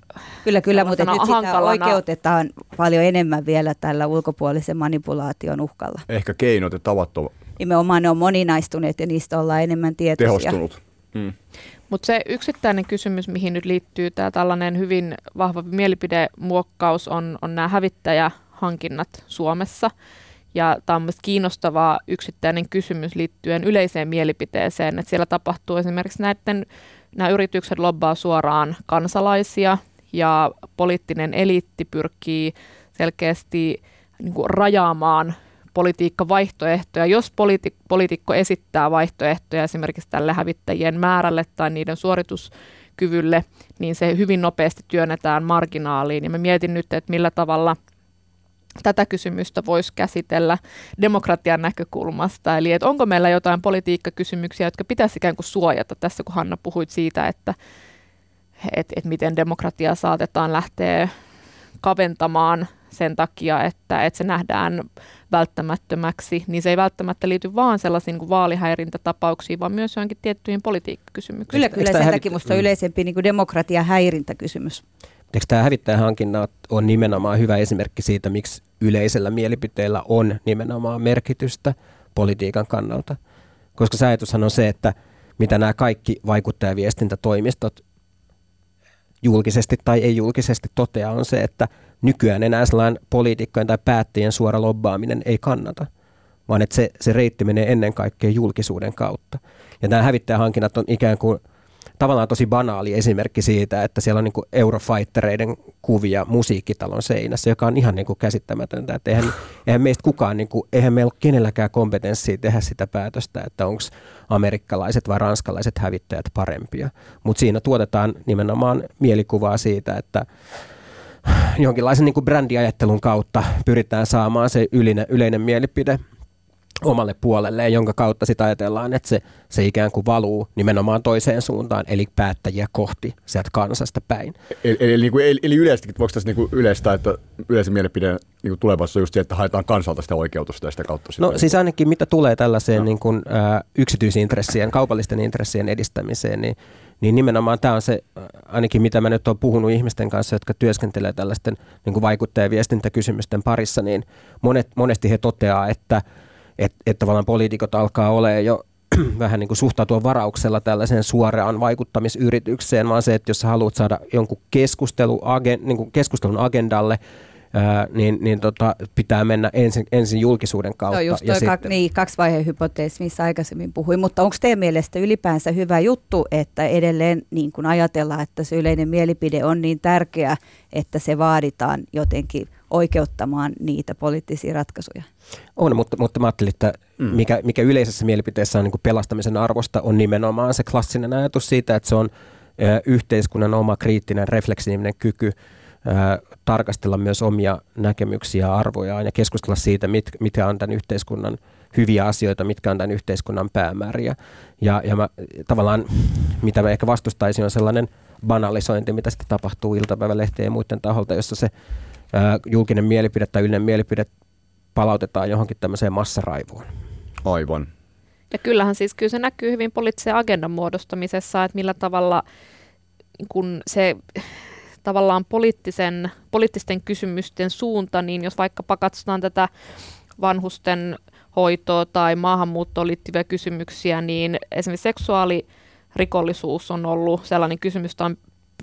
Kyllä, kyllä, mutta nyt sitä hankalana. oikeutetaan paljon enemmän vielä tällä ulkopuolisen manipulaation uhkalla. Ehkä keinot ja tavat on Nimenomaan ne on moninaistuneet ja niistä ollaan enemmän tietoisia. tehostunut. Mm. Mutta se yksittäinen kysymys, mihin nyt liittyy tämä tällainen hyvin vahva mielipidemuokkaus, on, on nämä hävittäjähankinnat Suomessa. Ja tämä on myös kiinnostava yksittäinen kysymys liittyen yleiseen mielipiteeseen, että siellä tapahtuu esimerkiksi näiden, nämä yritykset lobbaa suoraan kansalaisia ja poliittinen eliitti pyrkii selkeästi niin kuin rajaamaan politiikkavaihtoehtoja. Jos politi- poliitikko esittää vaihtoehtoja esimerkiksi tälle hävittäjien määrälle tai niiden suorituskyvylle, niin se hyvin nopeasti työnnetään marginaaliin. Ja mä mietin nyt, että millä tavalla tätä kysymystä voisi käsitellä demokratian näkökulmasta. Eli että onko meillä jotain politiikkakysymyksiä, jotka pitäisi ikään kuin suojata. Tässä kun Hanna puhuit siitä, että et, et miten demokratiaa saatetaan lähteä kaventamaan sen takia, että, että se nähdään välttämättömäksi, niin se ei välttämättä liity vaan sellaisiin niin kuin vaalihäirintätapauksiin, vaan myös johonkin tiettyihin politiikkakysymyksiin. Kyllä, kyllä sen hävit- takia musta on mm. yleisempi niin kuin demokratia häirintäkysymys. Eikö tämä hävittäjähankinnat on nimenomaan hyvä esimerkki siitä, miksi yleisellä mielipiteellä on nimenomaan merkitystä politiikan kannalta? Koska se ajatushan on se, että mitä nämä kaikki vaikuttajaviestintätoimistot julkisesti tai ei julkisesti toteaa, on se, että nykyään enää sellainen poliitikkojen tai päättäjien suora lobbaaminen ei kannata, vaan että se, se reitti menee ennen kaikkea julkisuuden kautta. Ja nämä hävittäjähankinnat on ikään kuin tavallaan tosi banaali esimerkki siitä, että siellä on niin eurofightereiden kuvia musiikkitalon seinässä, joka on ihan niin kuin käsittämätöntä. Että eihän, eihän meistä kukaan, niin kuin, eihän meillä ole kenelläkään kompetenssia tehdä sitä päätöstä, että onko amerikkalaiset vai ranskalaiset hävittäjät parempia. Mutta siinä tuotetaan nimenomaan mielikuvaa siitä, että jonkinlaisen niin kuin brändiajattelun kautta pyritään saamaan se yleinen, yleinen mielipide omalle puolelleen, jonka kautta sitä ajatellaan, että se, se ikään kuin valuu nimenomaan toiseen suuntaan, eli päättäjiä kohti sieltä kansasta päin. Eli, eli, niin kuin, eli, eli yleisestikin, voiko tässä niin kuin yleistä, että yleisen mielipide niin tulevaisuudessa on just se, että haetaan kansalta sitä oikeutusta ja sitä kautta sitä. No siis ainakin mitä tulee tällaiseen no. niin kuin, ä, yksityisintressien, kaupallisten intressien edistämiseen, niin, niin nimenomaan tämä on se, ainakin mitä mä nyt olen puhunut ihmisten kanssa, jotka työskentelee tällaisten niin kuin vaikuttaja- ja viestintäkysymysten parissa, niin monet, monesti he toteaa, että et, et tavallaan poliitikot alkaa olemaan jo vähän niin kuin suhtautua varauksella tällaiseen suoraan vaikuttamisyritykseen, vaan se, että jos sä haluat saada jonkun keskustelu, agen, niin kuin keskustelun agendalle, ää, niin, niin tota, pitää mennä ensin, ensin julkisuuden kautta. on just ja toi kak, niin, kaksivaiheen hypoteesi, missä aikaisemmin puhuin. Mutta onko teidän mielestä ylipäänsä hyvä juttu, että edelleen niin kun ajatellaan, että se yleinen mielipide on niin tärkeä, että se vaaditaan jotenkin oikeuttamaan niitä poliittisia ratkaisuja? On, mutta, mutta mä ajattelin, että mm. mikä, mikä yleisessä mielipiteessä on niin kuin pelastamisen arvosta, on nimenomaan se klassinen ajatus siitä, että se on ö, yhteiskunnan oma kriittinen, refleksiivinen kyky tarkastella myös omia näkemyksiä ja arvojaan ja keskustella siitä, mit, mitkä on tämän yhteiskunnan hyviä asioita, mitkä on tämän yhteiskunnan päämääriä. Ja, ja mä, tavallaan, mitä mä ehkä vastustaisin, on sellainen banalisointi, mitä sitten tapahtuu iltapäivälehtien ja muiden taholta, jossa se ö, julkinen mielipide tai yleinen mielipide palautetaan johonkin tämmöiseen massaraivoon. Aivan. Ja kyllähän siis kyllä se näkyy hyvin poliittisen agendan muodostamisessa, että millä tavalla kun se tavallaan poliittisen, poliittisten kysymysten suunta, niin jos vaikkapa katsotaan tätä vanhusten hoitoa tai maahanmuuttoon liittyviä kysymyksiä, niin esimerkiksi seksuaalirikollisuus on ollut sellainen kysymys, jota on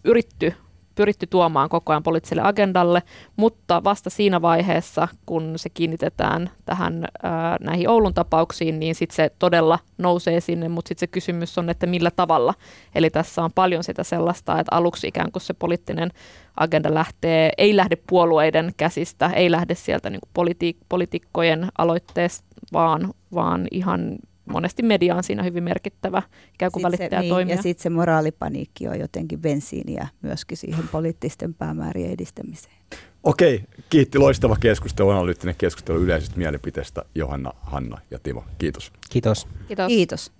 yritty pyritty tuomaan koko ajan poliittiselle agendalle, mutta vasta siinä vaiheessa, kun se kiinnitetään tähän ää, näihin Oulun tapauksiin, niin sitten se todella nousee sinne, mutta sitten se kysymys on, että millä tavalla. Eli tässä on paljon sitä sellaista, että aluksi ikään kuin se poliittinen agenda lähtee, ei lähde puolueiden käsistä, ei lähde sieltä niin politi- poliitikkojen aloitteesta, vaan, vaan ihan monesti media on siinä hyvin merkittävä ikään kuin välittäjä niin, toimia. Ja sitten se moraalipaniikki on jotenkin bensiiniä myöskin siihen poliittisten päämäärien edistämiseen. Okei, kiitti loistava keskustelu, analyyttinen keskustelu yleisestä mielipiteestä Johanna, Hanna ja Timo. Kiitos. Kiitos. Kiitos. Kiitos.